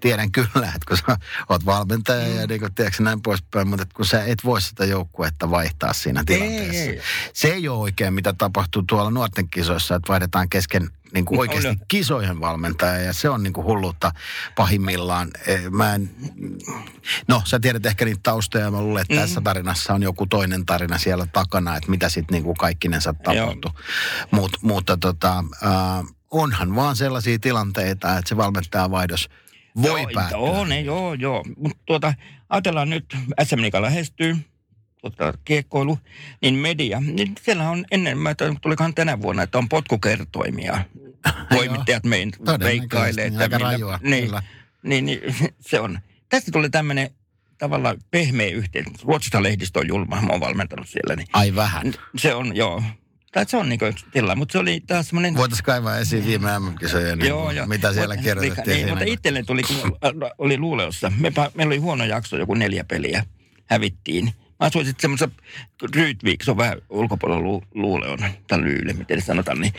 tiedän kyllä, että kun sä oot valmentaja mm. ja niin kuin, tiedätkö, näin poispäin, mutta kun sä et voi sitä joukkuetta vaihtaa siinä tilanteessa. Ei, ei. Se ei ole oikein, mitä tapahtuu tuolla nuorten kisoissa, että vaihdetaan kesken niin kuin oikeasti on, kisojen valmentaja ja se on niin kuin hullutta pahimmillaan. E, mä en, no sä tiedät ehkä niitä taustoja, mä luulen, että mm. tässä tarinassa on joku toinen tarina siellä takana, että mitä sitten niin kaikkinensa tapahtui. Mut, mutta tota, äh, onhan vaan sellaisia tilanteita, että se valmentaja vaihdos voi joo, päättyä. On, joo, joo. Mutta tuota, ajatellaan nyt, SM Liiga lähestyy, tota, kiekkoilu, niin media, niin siellä on ennen, mä tulikohan tänä vuonna, että on potkukertoimia. Voimittajat mein veikkailee. Että aika millä, rajua, niin, niin, niin, se on. Tästä tuli tämmöinen tavallaan pehmeä yhteen. Ruotsista lehdistö on julma, mä oon valmentanut siellä. Niin Ai vähän. Se on, joo. Tai se on niin kuin tila, mutta se oli taas semmoinen... Voitaisiin kaivaa esiin viime MM-kisoja, niin joo, joo. mitä siellä Mut, kerrotettiin. Niin, mutta itselle tuli, kun oli Luuleossa, me, meillä oli huono jakso, joku neljä peliä, hävittiin. Mä asuin sitten semmoisessa Ryytviik, se on vähän ulkopuolella lu, Luuleon, tai Lyyle, miten sanotaan, niin,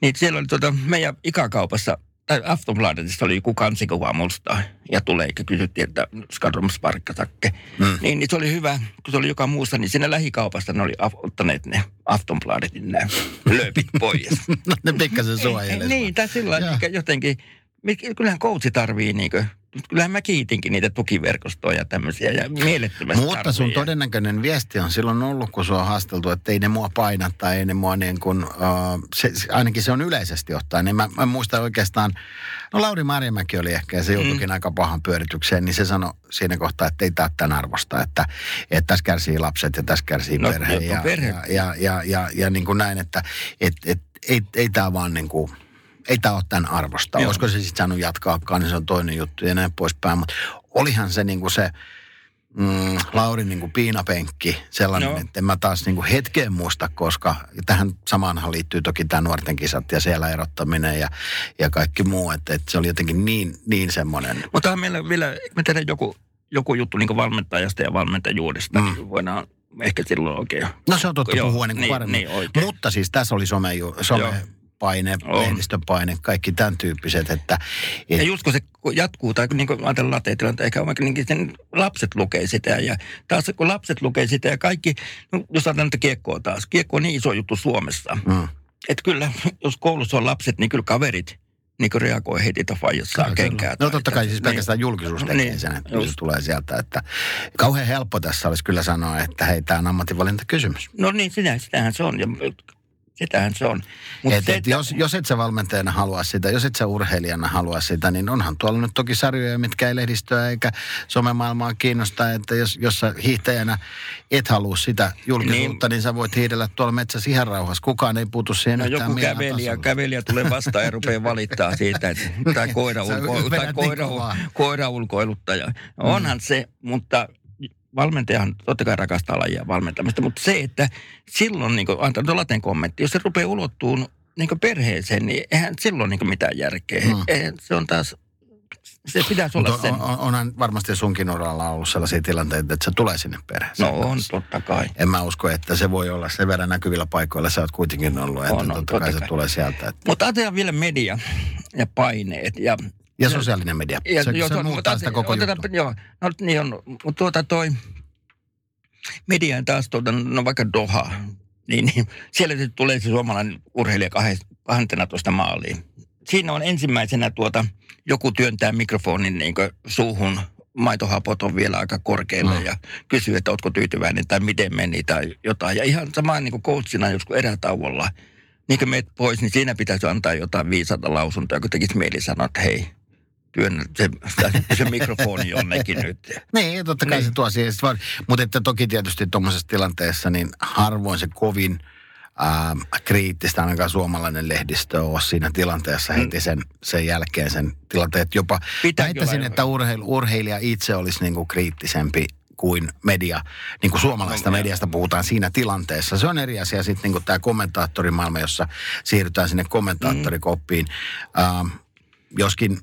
niin siellä oli tuota, meidän ikäkaupassa Aftonbladetista oli joku kansikuva musta ja tulee, eikä kysyttiin, että skadromsparkkasakke. Mm. Niin, niin, se oli hyvä, kun se oli joka muussa, niin siinä lähikaupasta ne oli ottaneet ne Aftonbladetin nämä lööpit pois. no, ne pikkasen suojelemaan. Niin, tai sillä jotenkin, kyllähän koutsi tarvii niinkö kyllähän mä kiitinkin niitä tukiverkostoja ja tämmöisiä ja mielettömästi Mutta tarvii. sun todennäköinen viesti on silloin ollut, kun sua on haasteltu, että ei ne mua paina tai ei ne mua niin kuin, uh, se, ainakin se on yleisesti ottaen. Niin mä, mä muistan oikeastaan, no Lauri Marjamäki oli ehkä ja se joutuikin mm. aika pahan pyöritykseen, niin se sanoi siinä kohtaa, että ei tämä tämän arvosta, että, että tässä kärsii lapset ja tässä kärsii no, perhe. Ja, perhe. Ja, ja, ja, ja, ja niin kuin näin, että et, et, ei, ei tämä vaan niin kuin ei tämä ole tämän arvosta. Joo. Olisiko se sitten saanut jatkaakaan, niin se on toinen juttu ja näin poispäin. Mutta olihan se niin kuin se mm, Laurin niin kuin piinapenkki sellainen, no. että en mä taas niin kuin hetkeen muista, koska tähän samaanhan liittyy toki tämä nuorten kisat ja siellä erottaminen ja, ja kaikki muu. Että, että se oli jotenkin niin, niin semmoinen. Mutta meillä vielä, me tehdään joku, joku juttu niin valmentajasta ja valmentajuudesta, mm. niin voidaan ehkä silloin oikein. No se on totta puhua niin kuin niin, paremmin. Niin, Mutta siis tässä oli some, some paine, lehdistöpaine, kaikki tämän tyyppiset. Että, et... Ja just kun se jatkuu, tai niin kuin ajatellaan että ehkä niin sen lapset lukee sitä, ja taas kun lapset lukee sitä, ja kaikki, no, jos ajatellaan että kiekkoa taas, kiekko on niin iso juttu Suomessa. Mm. Että kyllä, jos koulussa on lapset, niin kyllä kaverit niin kuin reagoi heti, että faijat saa kenkää. No totta kai siis pelkästään niin, julkisuus tekee niin, sen, että se tulee sieltä. Että kauhean helppo tässä olisi kyllä sanoa, että hei, tämä on ammatinvalintakysymys. No niin, sitä, sitähän se on. Ja Sitähän se on. Mut Et, se, et jos, jos et sä valmentajana halua sitä, jos et sä urheilijana halua sitä, niin onhan tuolla nyt toki sarjoja, mitkä ei lehdistöä eikä somemaailmaa kiinnosta. Että jos, jos sä hiihtäjänä et halua sitä julkisuutta, niin, niin sä voit hiidellä tuolla metsässä ihan rauhassa. Kukaan ei puutu siihen No joku kävelijä, tasolla. kävelijä tulee vastaan ja rupeaa valittaa siitä, että tai koira, ulko, tai niin koira, kovaa. koira ulkoiluttaja. Onhan se, mutta valmentajahan totta kai rakastaa lajia valmentamista, mutta se, että silloin, niin kuin, antaa laten kommentti, jos se rupeaa ulottuun niin perheeseen, niin eihän silloin niin mitään järkeä. Mm. Eihän, se on taas, se pitäisi olla Mutta sen. on, on, onhan varmasti sunkin uralla ollut sellaisia tilanteita, että se tulee sinne perheeseen. No on, kanssa. totta kai. En mä usko, että se voi olla sen verran näkyvillä paikoilla. Sä oot kuitenkin ollut, että On, on, totta kai totta se kai. tulee sieltä. Että. Mutta ajatellaan vielä media ja paineet ja Ja sosiaalinen media. Ja, se, joo, se muuttaa sitä koko otetaan, juttua. Joo, no niin on. Mutta tuota toi media taas tuota, no vaikka Doha, niin, niin siellä sitten tulee se suomalainen urheilija kahes- 12 maaliin. Siinä on ensimmäisenä tuota, joku työntää mikrofonin niin suuhun, maitohapot on vielä aika korkeilla Mm. ja kysyy, että ootko tyytyväinen tai miten meni tai jotain. Ja ihan sama niin kuin coachina joskus erätauolla, niin kuin meet pois, niin siinä pitäisi antaa jotain viisata lausuntoa, kun tekisi mieli sanoa, että hei, työnnä se, se, se mikrofoni jonnekin nyt. Niin, totta kai Niin. se tuo siihen. Mutta että toki tietysti tuommoisessa tilanteessa, niin harvoin se kovin ähm, kriittistä, ainakaan suomalainen lehdistö ole siinä tilanteessa heti sen, sen jälkeen sen tilanteen. Että jopa Pitääkin väittäisin, että urheil, urheilija itse olisi niinku kriittisempi kuin media, niin kuin suomalaista No, mediasta puhutaan siinä tilanteessa. Se on eri asia sitten niin tämä kommentaattorimaailma, jossa siirrytään sinne kommentaattorikoppiin. Ähm, joskin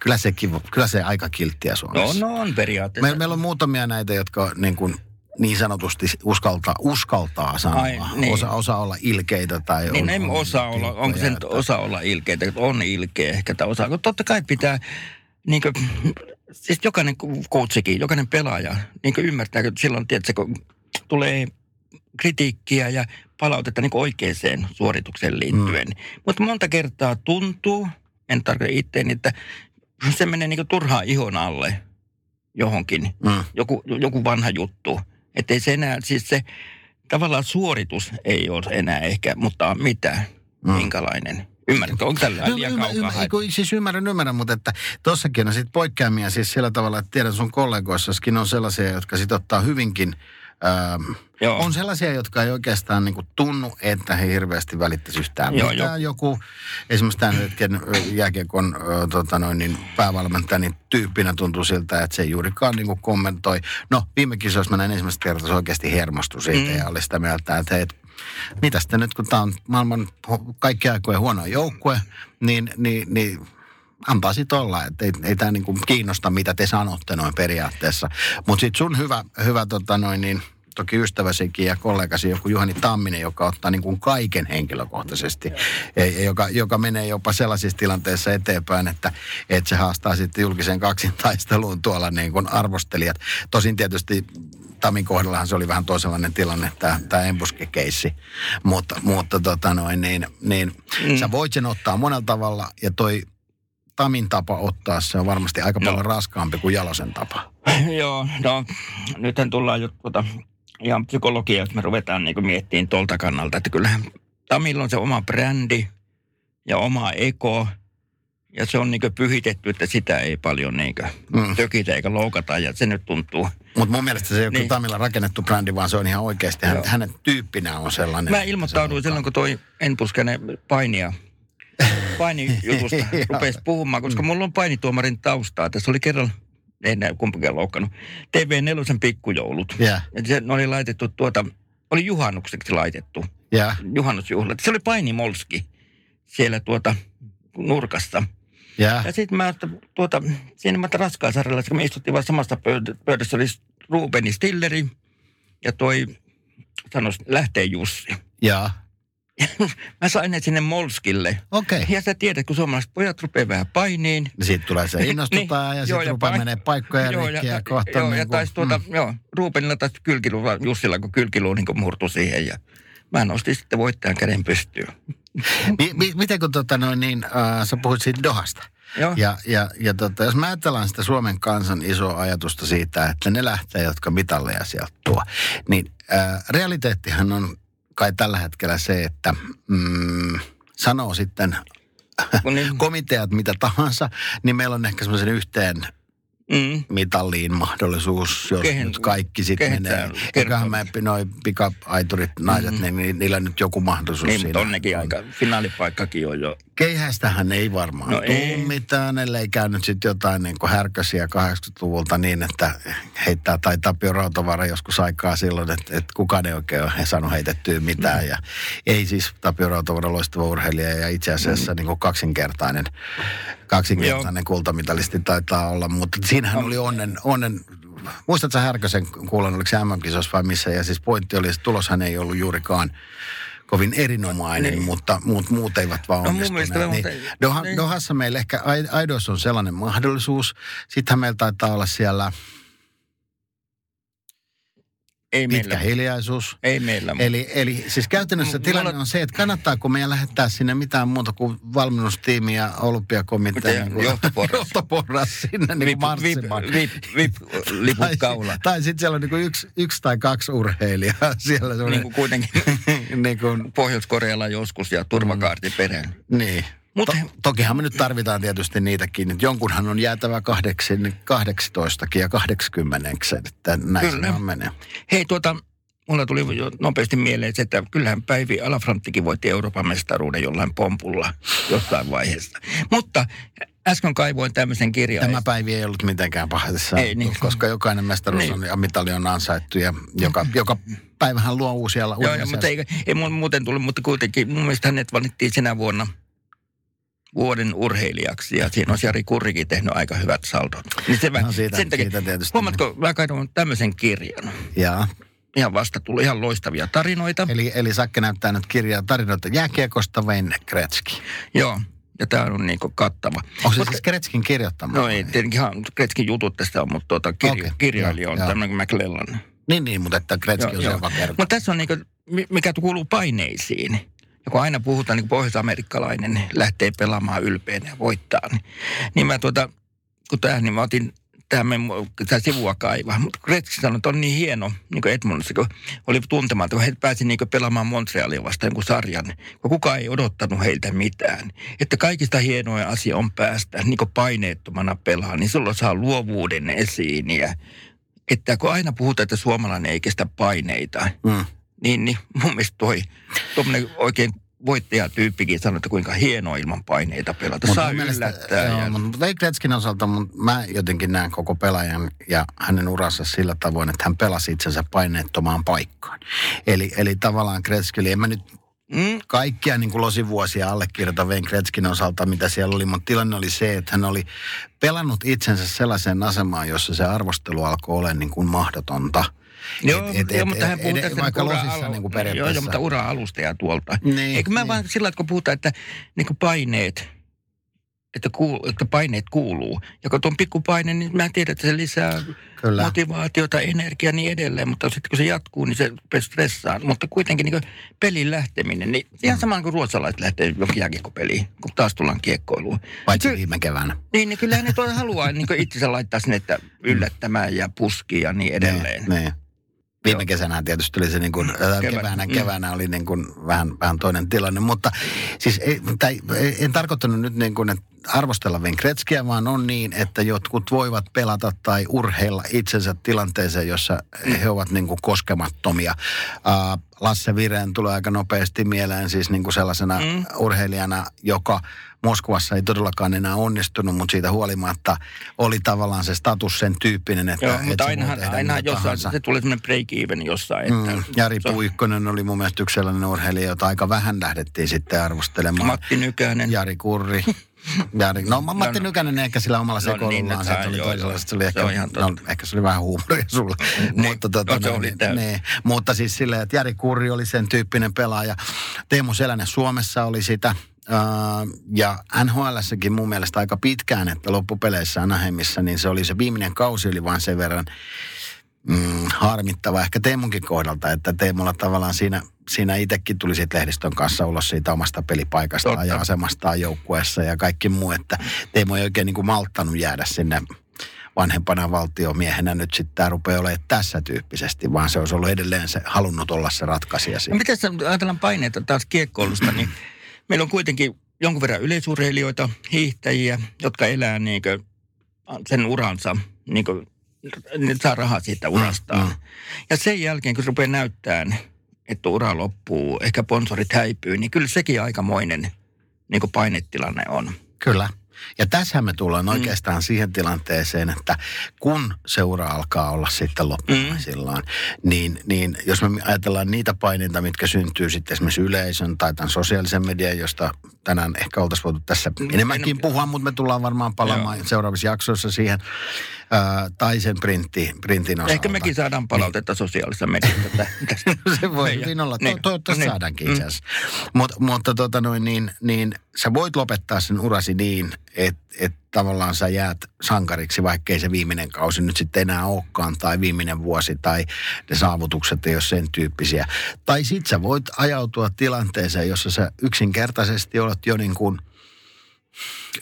kyllä, sekin, kyllä se aika kilttiä No, Suomessa. no on periaatteessa. Meillä, meillä on muutamia näitä, jotka niin, kuin, niin sanotusti uskaltaa, uskaltaa sanoa. Ai, niin. osa, osa olla ilkeitä tai Niin on, en on osaa olla, onko se nyt osa olla ilkeitä, on ilkeä ehkä tai. Kun totta kai pitää, niin kuin, siis jokainen coachikin, jokainen pelaaja, niin kuin ymmärtää, että silloin, tiedätkö, kun tulee kritiikkiä ja palautetta niin oikeaan suoritukseen liittyen. Mm. Mutta monta kertaa tuntuu, en tarkoita itteeni, että se menee niin turhaan ihon alle johonkin Mm. joku, joku vanha juttu. Että ei se enää, siis se tavallaan suoritus ei ole enää ehkä, mutta mitä, Mm. minkälainen. Ymmärrätkö, onko tällä No, liian ymmär- kaukaa? ymmär- kun siis ymmärrän, ymmärrän, mutta että tossakin on sitten poikkeamia siis sillä tavalla, että tiedän sun kollegoissaskin on sellaisia, jotka sit ottaa hyvinkin, Joo. on sellaisia, jotka ei oikeastaan niinku tunnu, että he hirveästi välittäisi yhtään Joo, mitään. Joku, esimerkiksi tämän hetken jääkiekon ö, tota noin, niin päävalmentaja, niin tyyppinä tuntuu siltä, että se ei juurikaan niinku kommentoi. No, viime kisoissa mä näin ensimmäistä kertaa, se oikeasti hermostui siitä Mm. ja oli sitä mieltä, että hei, mitä sitten nyt, kun tämä on maailman kaikki aikojen huono joukkue, niin, niin, niin antaa sitten olla, että ei, ei tämä niinku kiinnosta, mitä te sanotte noin periaatteessa. Mutta sitten sun hyvä, hyvä tota noin niin, toki ystäväsikin ja kollegasi joku Juhani Tamminen, joka ottaa niin kuin kaiken henkilökohtaisesti, ja, ja joka, joka menee jopa sellaisissa tilanteissa eteenpäin, että, että se haastaa sitten julkisen kaksintaisteluun tuolla niin kuin arvostelijat. Tosin tietysti Tamin kohdallahan se oli vähän toisenlainen tilanne, tämä, tämä embuske-keissi. Mutta, mutta tota noin, niin, niin mm. sä voit sen ottaa monella tavalla, ja toi Tamin tapa ottaa, se on varmasti aika No. paljon raskaampi kuin Jalosen tapa. Joo, no nythän tullaan jo tuota, ihan psykologia, jos me ruvetaan niin miettimään tuolta kannalta, että kyllähän Tamilla on se oma brändi ja oma eko, ja se on niin pyhitetty, että sitä ei paljon niin Mm. tökitä eikä loukata, ja se nyt tuntuu. Mutta mun mielestä se ei ole Niin. niin. Tamilla rakennettu brändi, vaan se on ihan oikeasti, hän, Joo. hänen tyyppinä on sellainen. Mä ilmoittauduin silloin, kun toi Enpuskenen painia, painijutusta rupesi puhumaan, koska mulla on painituomarin taustaa. Tässä oli kerran, ei näy kumpikaan loukannut, TV4 pikkujoulut. Ja se oli laitettu tuota, oli juhannukseksi laitettu, ja, juhannusjuhlat. Se oli painimolski siellä tuota nurkassa. ja. Ja sitten mä, että tuota, siinä mä raskaasarjalla, kun me istuttiin vaan samassa pöydä- pöydässä, oli Rubeni Stilleri ja toi, sanois, lähtee Jussi. ja. Mä sain ne sinne Molskille. Okei. Okay. Ja sä tiedät, kun suomalaiset pojat rupeaa vähän painiin. Siitä tulee se innostutaan Niin, ja sitten rupeaa pain- menee paikkoja Joo, rikki ja, ja kohta joo, niin ja kuin, taisi tuota, mm. joo, Rubenilla taisi kylkilu, vaan Jussilla, kun kylkilu niin kuin murtui siihen ja mä nostin sitten voittajan käden pystyyn. Mi- mi- miten kun tota noin niin, äh, sä puhuit siitä Dohasta. Joo. Ja, ja, ja tota, jos mä ajatellaan sitä Suomen kansan isoa ajatusta siitä, että ne lähtee, jotka mitalleja sieltä tuo, niin äh, realiteettihan on kai tällä hetkellä se, että mm, sanoo sitten niin- komiteat mitä tahansa, niin meillä on ehkä semmoisen yhteen Mm. mitalliin mahdollisuus, jos Kehen- nyt kaikki sitten menee. Eiköhän me noi pika-aiturit, naiset, mm. niin, niin niillä nyt joku mahdollisuus Niin, siinä. mutta onnekin aika, finaalipaikkakin on jo. Keihästähän ei varmaan No ei. tule mitään, ellei käynyt sitten jotain niin kuin härkösiä 80-luvulta niin, että heittää tai Tapio Rautavara joskus aikaa silloin, että, että kukaan ei oikein ole saanut heitettyä mitään. Ja ei siis Tapio Rautavara loistava urheilija ja itse asiassa niin kuin kaksinkertainen, kaksinkertainen kultamitalisti taitaa olla, mutta siinähän oli onnen, onnen Muistatko Härkösen kuulan, oliko se MM-kisossa vai missä? Ja siis pointti oli, että tuloshan ei ollut juurikaan kovin erinomainen, niin. mutta muut, muut eivät vaan No mun onnistuneet. mielestä- niin, mutta- Doha, niin. Dohassa meillä ehkä Ai- Aidoissa on sellainen mahdollisuus. Sittenhän meillä taitaa olla siellä Ei pitkä meillä. hiljaisuus. Ei meillä. Eli, eli siis käytännössä M- tilanne mulla- on se, että kannattaako meidän lähettää sinne mitään muuta kuin valmennustiimi ja olympiakomitea. Niin Johtoporras. johtoporras sinne niin Vip, kuin vip, marssimaan. vip, vip, liput Tai, kaula. tai sitten siellä on niin kuin yksi, yksi tai kaksi urheilijaa siellä. Niin kuin kuitenkin niin kuin, Pohjois-Korealla joskus ja turvakaarti perään. niin. Mut- to, tokihan me nyt tarvitaan tietysti niitäkin, että jonkunhan on jäätävä kahdeksin, 18 ja 80, että näin Kyllä. se menee. Hei tuota, mulla tuli jo nopeasti mieleen se, että kyllähän Päivi Alafranttikin voitti Euroopan mestaruuden jollain pompulla jossain vaiheessa. Mutta äsken kaivoin tämmöisen kirjan. Tämä päivi ei ollut mitenkään pahassa, Ei niin. koska jokainen mestaruus Niin. on, ja mitali on ansaittu ja joka, joka päivähän luo uusia uusia joo, mutta ei, ei muuten tullut, mutta kuitenkin mun mielestä hänet valittiin sinä vuonna vuoden urheilijaksi ja siinä on Jari Kurrikin tehnyt aika hyvät saldot. Niin se, No siitä- sen takia, siitä tietysti. huomatko, mä kaivoin tämmöisen kirjan. Ja, Ihan vasta tuli ihan loistavia tarinoita. eli, eli Sakke näyttää nyt kirjaa tarinoita jääkiekosta Wayne Gretzky. Joo, ja tämä on niin kattava. Onko se Mutta- siis Gretzkin kirjoittama? No ei, tietenkin ihan Kretskin jutut tästä on, mutta tuota, kirja, Okei, okay, kirjailija on joo, tämmöinen kuin McLellan. Niin, niin, mutta että Gretzky on se, joka kertoo. Mutta tässä on niinku, mi- mikä kuuluu paineisiin. Ja kun aina puhutaan, niin pohjois-amerikkalainen lähtee pelaamaan ylpeänä ja voittaa, niin, niin mä tuota, kun tähän, niin mä otin tähän tämä sivua kaivaa. Mutta Gretzky sanoi, että on niin hieno, niin kuin Edmundissa, kun oli tuntematon, kun he pääsi niin pelaamaan Montrealia vastaan jonkun sarjan, kun kukaan ei odottanut heiltä mitään. Että kaikista hienoin asia on päästä niin kuin paineettomana pelaa, niin silloin saa luovuuden esiin ja että kun aina puhutaan, että suomalainen ei kestä paineita, Mm. Niin, niin mun mielestä toi tuommoinen oikein voittajatyyppikin sanoi, että kuinka hienoa ilman paineita pelata. Mut Saa mielestä- yllättää. Joo, ja, mutta Wayne Gretzkin osalta mun, mä jotenkin näen koko pelaajan ja hänen uransa sillä tavoin, että hän pelasi itsensä paineettomaan paikkaan. Eli, eli tavallaan Gretzky, eli en mä nyt mm, kaikkia niin kuin losivuosia allekirjoita Wayne Gretzkin osalta, mitä siellä oli, mutta tilanne oli se, että hän oli pelannut itsensä sellaiseen asemaan, jossa se arvostelu alkoi olla niin kuin mahdotonta. Joo, Et- et- joo, et- mutta hän puhuu tästä vaikka niinku ura- losissa alu- niin kuin Joo, joo, mutta ura-alusta ja tuolta. Niin, Eikö mä niin. vaan sillä, että kun puhutaan, että niin kuin paineet, että, kuul, että paineet kuuluu. Ja kun tuon pikkupaine, niin mä tiedän, että se lisää Kyllä. motivaatiota, energiaa ja niin edelleen. Mutta sitten kun se jatkuu, niin se rupeaa stressaan. Mutta kuitenkin niin pelin lähteminen, niin ihan sama kuin ruotsalaiset lähtee jääkiekkopeliin, kun taas tullaan kiekkoiluun. Paitsi Ky- viime keväänä. Niin, niin kyllähän ne haluaa niin itsensä laittaa sinne, että yllättämään ja puski ja niin edelleen. Niin, niin. Viime kesänä tietysti oli se niin kuin, Kevät. keväänä, Mm. keväänä oli niin kuin vähän, vähän toinen tilanne, mutta siis ei, tai, en tarkoittanut nyt niin kuin, että arvostella Gretzkyä, vaan on niin, että jotkut voivat pelata tai urheilla itsensä tilanteeseen, jossa he ovat niin kuin koskemattomia. Uh, Lasse Vireen tulee aika nopeasti mieleen siis niin kuin sellaisena mm. urheilijana, joka Moskovassa ei todellakaan enää onnistunut, mutta siitä huolimatta oli tavallaan se status sen tyyppinen, että, Joo, mutta ainahan, ainahan jossain, tahansa. se tulee semmoinen break even jossain. Että Mm, Jari se Puikkonen oli mun mielestä yksi sellainen urheilija, jota aika vähän lähdettiin sitten arvostelemaan. Matti Nykänen. Jari Kurri. Jari, no Matti No, no. Nykänen ehkä sillä omalla No sekoilullaan, niin, se oli joo. se oli ehkä, ihan no, ehkä se oli vähän huumoria sulla. Niin, mutta, tota, no, se no, oli niin, niin, mutta siis silleen, että Jari Kurri oli sen tyyppinen pelaaja. Teemu Selänen Suomessa oli sitä. Uh, ja NHLssäkin mun mielestä aika pitkään, että loppupeleissä Anaheimissa, niin se oli se viimeinen kausi oli vain sen verran mm, harmittava ehkä Teemunkin kohdalta, että Teemulla tavallaan siinä, siinä itsekin tuli sitten lehdistön kanssa ulos siitä omasta pelipaikastaan Totta. ja asemastaan joukkueessa ja kaikki muu, että Teemu ei oikein niin kuin malttanut jäädä sinne vanhempana valtiomiehenä nyt sitten tämä rupeaa olemaan tässä tyyppisesti, vaan se olisi ollut edelleen se, halunnut olla se ratkaisija No miten sä ajatellaan paineita taas kiekkoilusta, niin meillä on kuitenkin jonkun verran yleisurheilijoita, hiihtäjiä, jotka elää niin sen uransa, niin ne saa rahaa siitä urastaan. mm. Ja sen jälkeen, kun se rupeaa näyttämään, että ura loppuu, ehkä sponsorit häipyy, niin kyllä sekin aikamoinen niin kuin painetilanne on. Kyllä. Ja tässä me tullaan Mm. oikeastaan siihen tilanteeseen, että kun seura alkaa olla sitten loppumaisillaan, Mm. niin, niin jos me ajatellaan niitä paineita, mitkä syntyy sitten esimerkiksi yleisön tai tämän sosiaalisen median, josta tänään ehkä oltaisiin voitu tässä Mm, enemmänkin en- puhua, mutta me tullaan varmaan palaamaan seuraavissa jaksoissa siihen, ää, tai sen printti, printin osalta. Ehkä mekin saadaan palautetta sosiaalisessa mediassa. tä- tästä. se voi Meidän- hyvin olla. To- niin. toivottavasti Niin. saadaankin Mm. itse asiassa. Mut, mutta tota noin, niin, niin sä voit lopettaa sen urasi niin, että et tavallaan sä jäät sankariksi, vaikkei se viimeinen kausi nyt sitten enää olekaan, tai viimeinen vuosi, tai ne saavutukset ei ole sen tyyppisiä. Tai sit sä voit ajautua tilanteeseen, jossa sä yksinkertaisesti olet jo niin kuin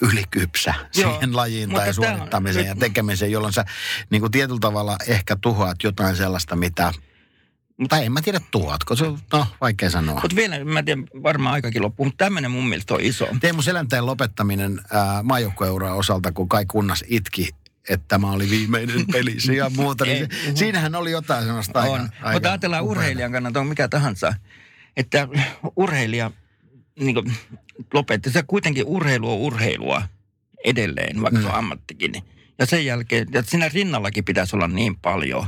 ylikypsä Joo, siihen lajiin mutta tai tää on suorittamiseen ja tekemiseen, jolloin sä niin kuin tietyllä tavalla ehkä tuhoat jotain sellaista, mitä tai en mä tiedä tuotko, se on, no vaikea sanoa. Mutta vielä, mä tiedän, varmaan aikakin loppuu, mutta tämmöinen mun mielestä on iso. Teemu Selänteen lopettaminen maajoukkueuraa osalta, kun Kai Kunnas itki, että tämä oli viimeinen peli ja muuta, niin se, siinähän oli jotain sellaista aika, on. aika Mutta ajatellaan upeata. urheilijan kannalta on mikä tahansa, että urheilija niin kuin, lopetti. Se kuitenkin urheilu on urheilua edelleen, vaikka mm. se on ammattikin. Ja sen jälkeen, ja siinä rinnallakin pitäisi olla niin paljon,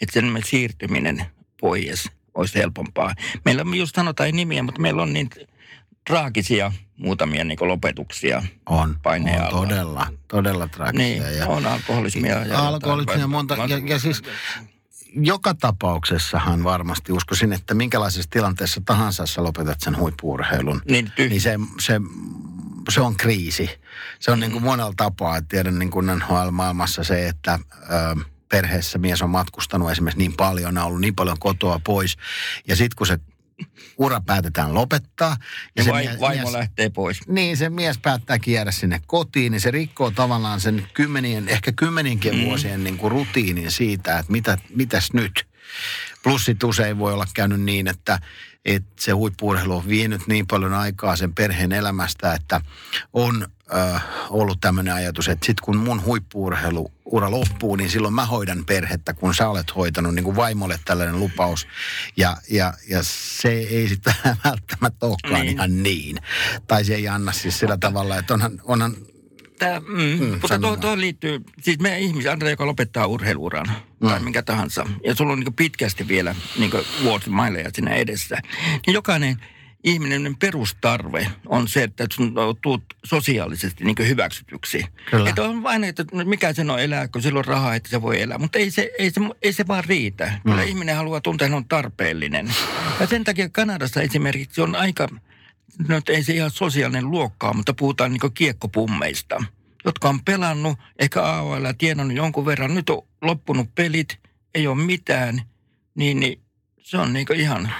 että sen siirtyminen pois olisi helpompaa. Meillä on, just sanotaan ei nimiä, mutta meillä on niin traagisia muutamia niin lopetuksia. On, paineen on todella, todella traagisia. Niin, ja, on alkoholismia. Ja alkoholismia monta, ja, ja siis joka tapauksessahan varmasti uskoisin, että minkälaisessa tilanteessa tahansa sä lopetat sen huippuurheilun, Niin, tyh- niin se, se, se on kriisi. Se on niin kuin monella tapaa, että tiedän niin kuin NHL-maailmassa se, että ö, perheessä mies on matkustanut esimerkiksi niin paljon, on ollut niin paljon kotoa pois. Ja sitten kun se ura päätetään lopettaa. ja se vai, vaimo mies- lähtee pois. niin, se mies päättääkin jäädä sinne kotiin, niin se rikkoo tavallaan sen kymmenien, ehkä kymmenienkin mm. vuosien niin kuin rutiinin siitä, että mitä, mitäs nyt. Plus sit usein voi olla käynyt niin, että, että se huippuurheilu on vienyt niin paljon aikaa sen perheen elämästä, että on äh, ollut tämmöinen ajatus, että sitten kun mun huippuurheiluura loppuu, niin silloin mä hoidan perhettä, kun sä olet hoitanut niin kuin vaimolle tällainen lupaus. Ja, ja, ja se ei sitten välttämättä olekaan Niin. ihan niin. Tai se ei anna siis sillä tavalla, että onhan, onhan Tää, mm, mm, mutta sano tuo, liittyy, siis meidän ihmisiä, Andre, joka lopettaa urheiluuran mm. tai minkä tahansa, ja sulla on niin pitkästi vielä niin vuosimaileja siinä edessä, niin jokainen ihminen perustarve on se, että sun tuut sosiaalisesti niin hyväksytyksi. Kyllä. Että on vain, että mikä sen on elää, kun sillä on rahaa, että se voi elää. Mutta ei se, ei se, ei se vaan riitä. Kyllä ihminen haluaa tuntea, että on tarpeellinen. Ja sen takia Kanadassa esimerkiksi on aika, no ei se ihan sosiaalinen luokkaa, mutta puhutaan niin kiekkopummeista, jotka on pelannut ehkä AOL ja tienannut jonkun verran. Nyt on loppunut pelit, ei ole mitään, niin, niin se on niin ihan,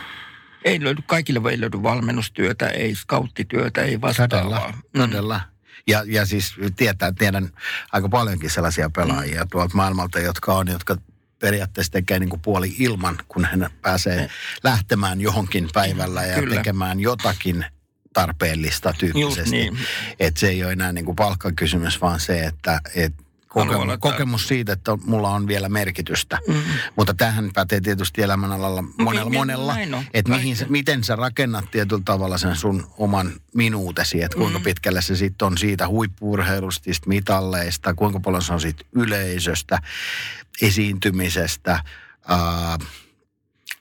ei löydy, kaikille ei löydy valmennustyötä, ei skauttityötä, ei vastaavaa. Todella, Mm. todella. Ja, ja siis tietää, tiedän aika paljonkin sellaisia pelaajia Mm. tuolta maailmalta, jotka on, jotka periaatteessa tekee niin kuin puoli ilman, kun hän pääsee lähtemään johonkin päivällä ja Kyllä. tekemään jotakin tarpeellista tyyppisesti. niin. Että se ei ole enää niin kuin palkkakysymys, vaan se, että et kokemus, laittaa- kokemus siitä, että mulla on vielä merkitystä. Mm. Mutta tähän pätee tietysti elämänalalla monella, mi- monella että mihin, sä- miten sä rakennat tietyllä tavalla sen sun oman minuutesi, että kuinka Mm. pitkälle se sitten on siitä huippuurheilusta, niistä mitalleista, kuinka paljon se on siitä yleisöstä, esiintymisestä, ää,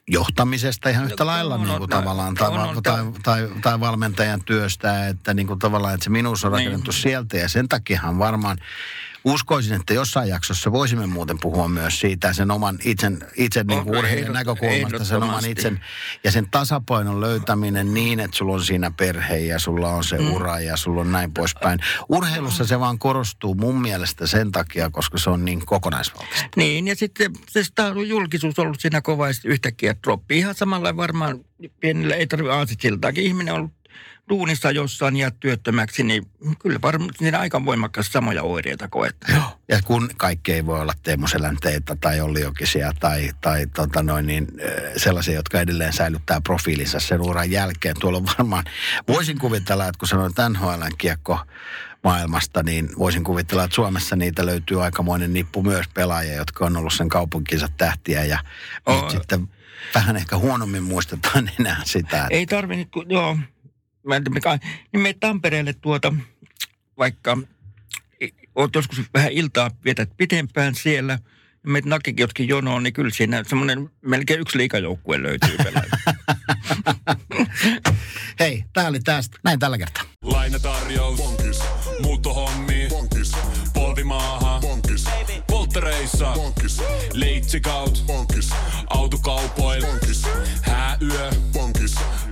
johtamisesta ihan yhtä No, lailla on, niin kuin no, tavallaan, tai, on, tai, on. tai, tai valmentajan työstä, että niin kuin tavallaan, että se minuus on Niin. rakennettu sieltä ja sen takiahan varmaan uskoisin, että jossain jaksossa voisimme muuten puhua myös siitä sen oman itsen, itsen niin kuin urheilijan ehdot- näkökulmasta, sen oman itsen ja sen tasapainon löytäminen niin, että sulla on siinä perhe ja sulla on se mm. ura ja sulla on näin poispäin. Urheilussa se vaan korostuu mun mielestä sen takia, koska se on niin kokonaisvaltaista. Niin, ja sitten se on julkisuus ollut siinä kova ja sitten yhtäkkiä droppi. Ihan samalla varmaan pienillä, ei tarvitse aasitsiltaakin. Ihminen on ollut duunissa jossain ja työttömäksi, niin kyllä varmaan siinä aika voimakkaasti samoja oireita koettaa. Joo. Ja kun kaikki ei voi olla Teemu Selänteitä tai Olli Jokisia tai, tai tota noin, niin, sellaisia, jotka edelleen säilyttää profiilinsa sen uran jälkeen. Tuolla on varmaan, voisin kuvitella, että kun sanoin NHLn kiekko maailmasta, niin voisin kuvitella, että Suomessa niitä löytyy aikamoinen nippu myös pelaajia, jotka on ollut sen kaupunkinsa tähtiä ja Oh. nyt sitten vähän ehkä huonommin muistetaan enää sitä. Että Ei tarvi nyt, kun, joo, niin me Tampereelle tuota, vaikka oot joskus vähän iltaa vietät pitempään siellä, ja meitä nakikiotkin jonoon, niin kyllä siinä semmoinen melkein yksi liikajoukkue löytyy. Hei, tämä oli tästä. Näin tällä kertaa. Lainatarjous. Bonkis. Muuttohommi. Bonkis. Polvimaaha. Bonkis. Polttereissa. Bonkis. Leitsikaut. Bonkis. Autokaupoil. Bonkis.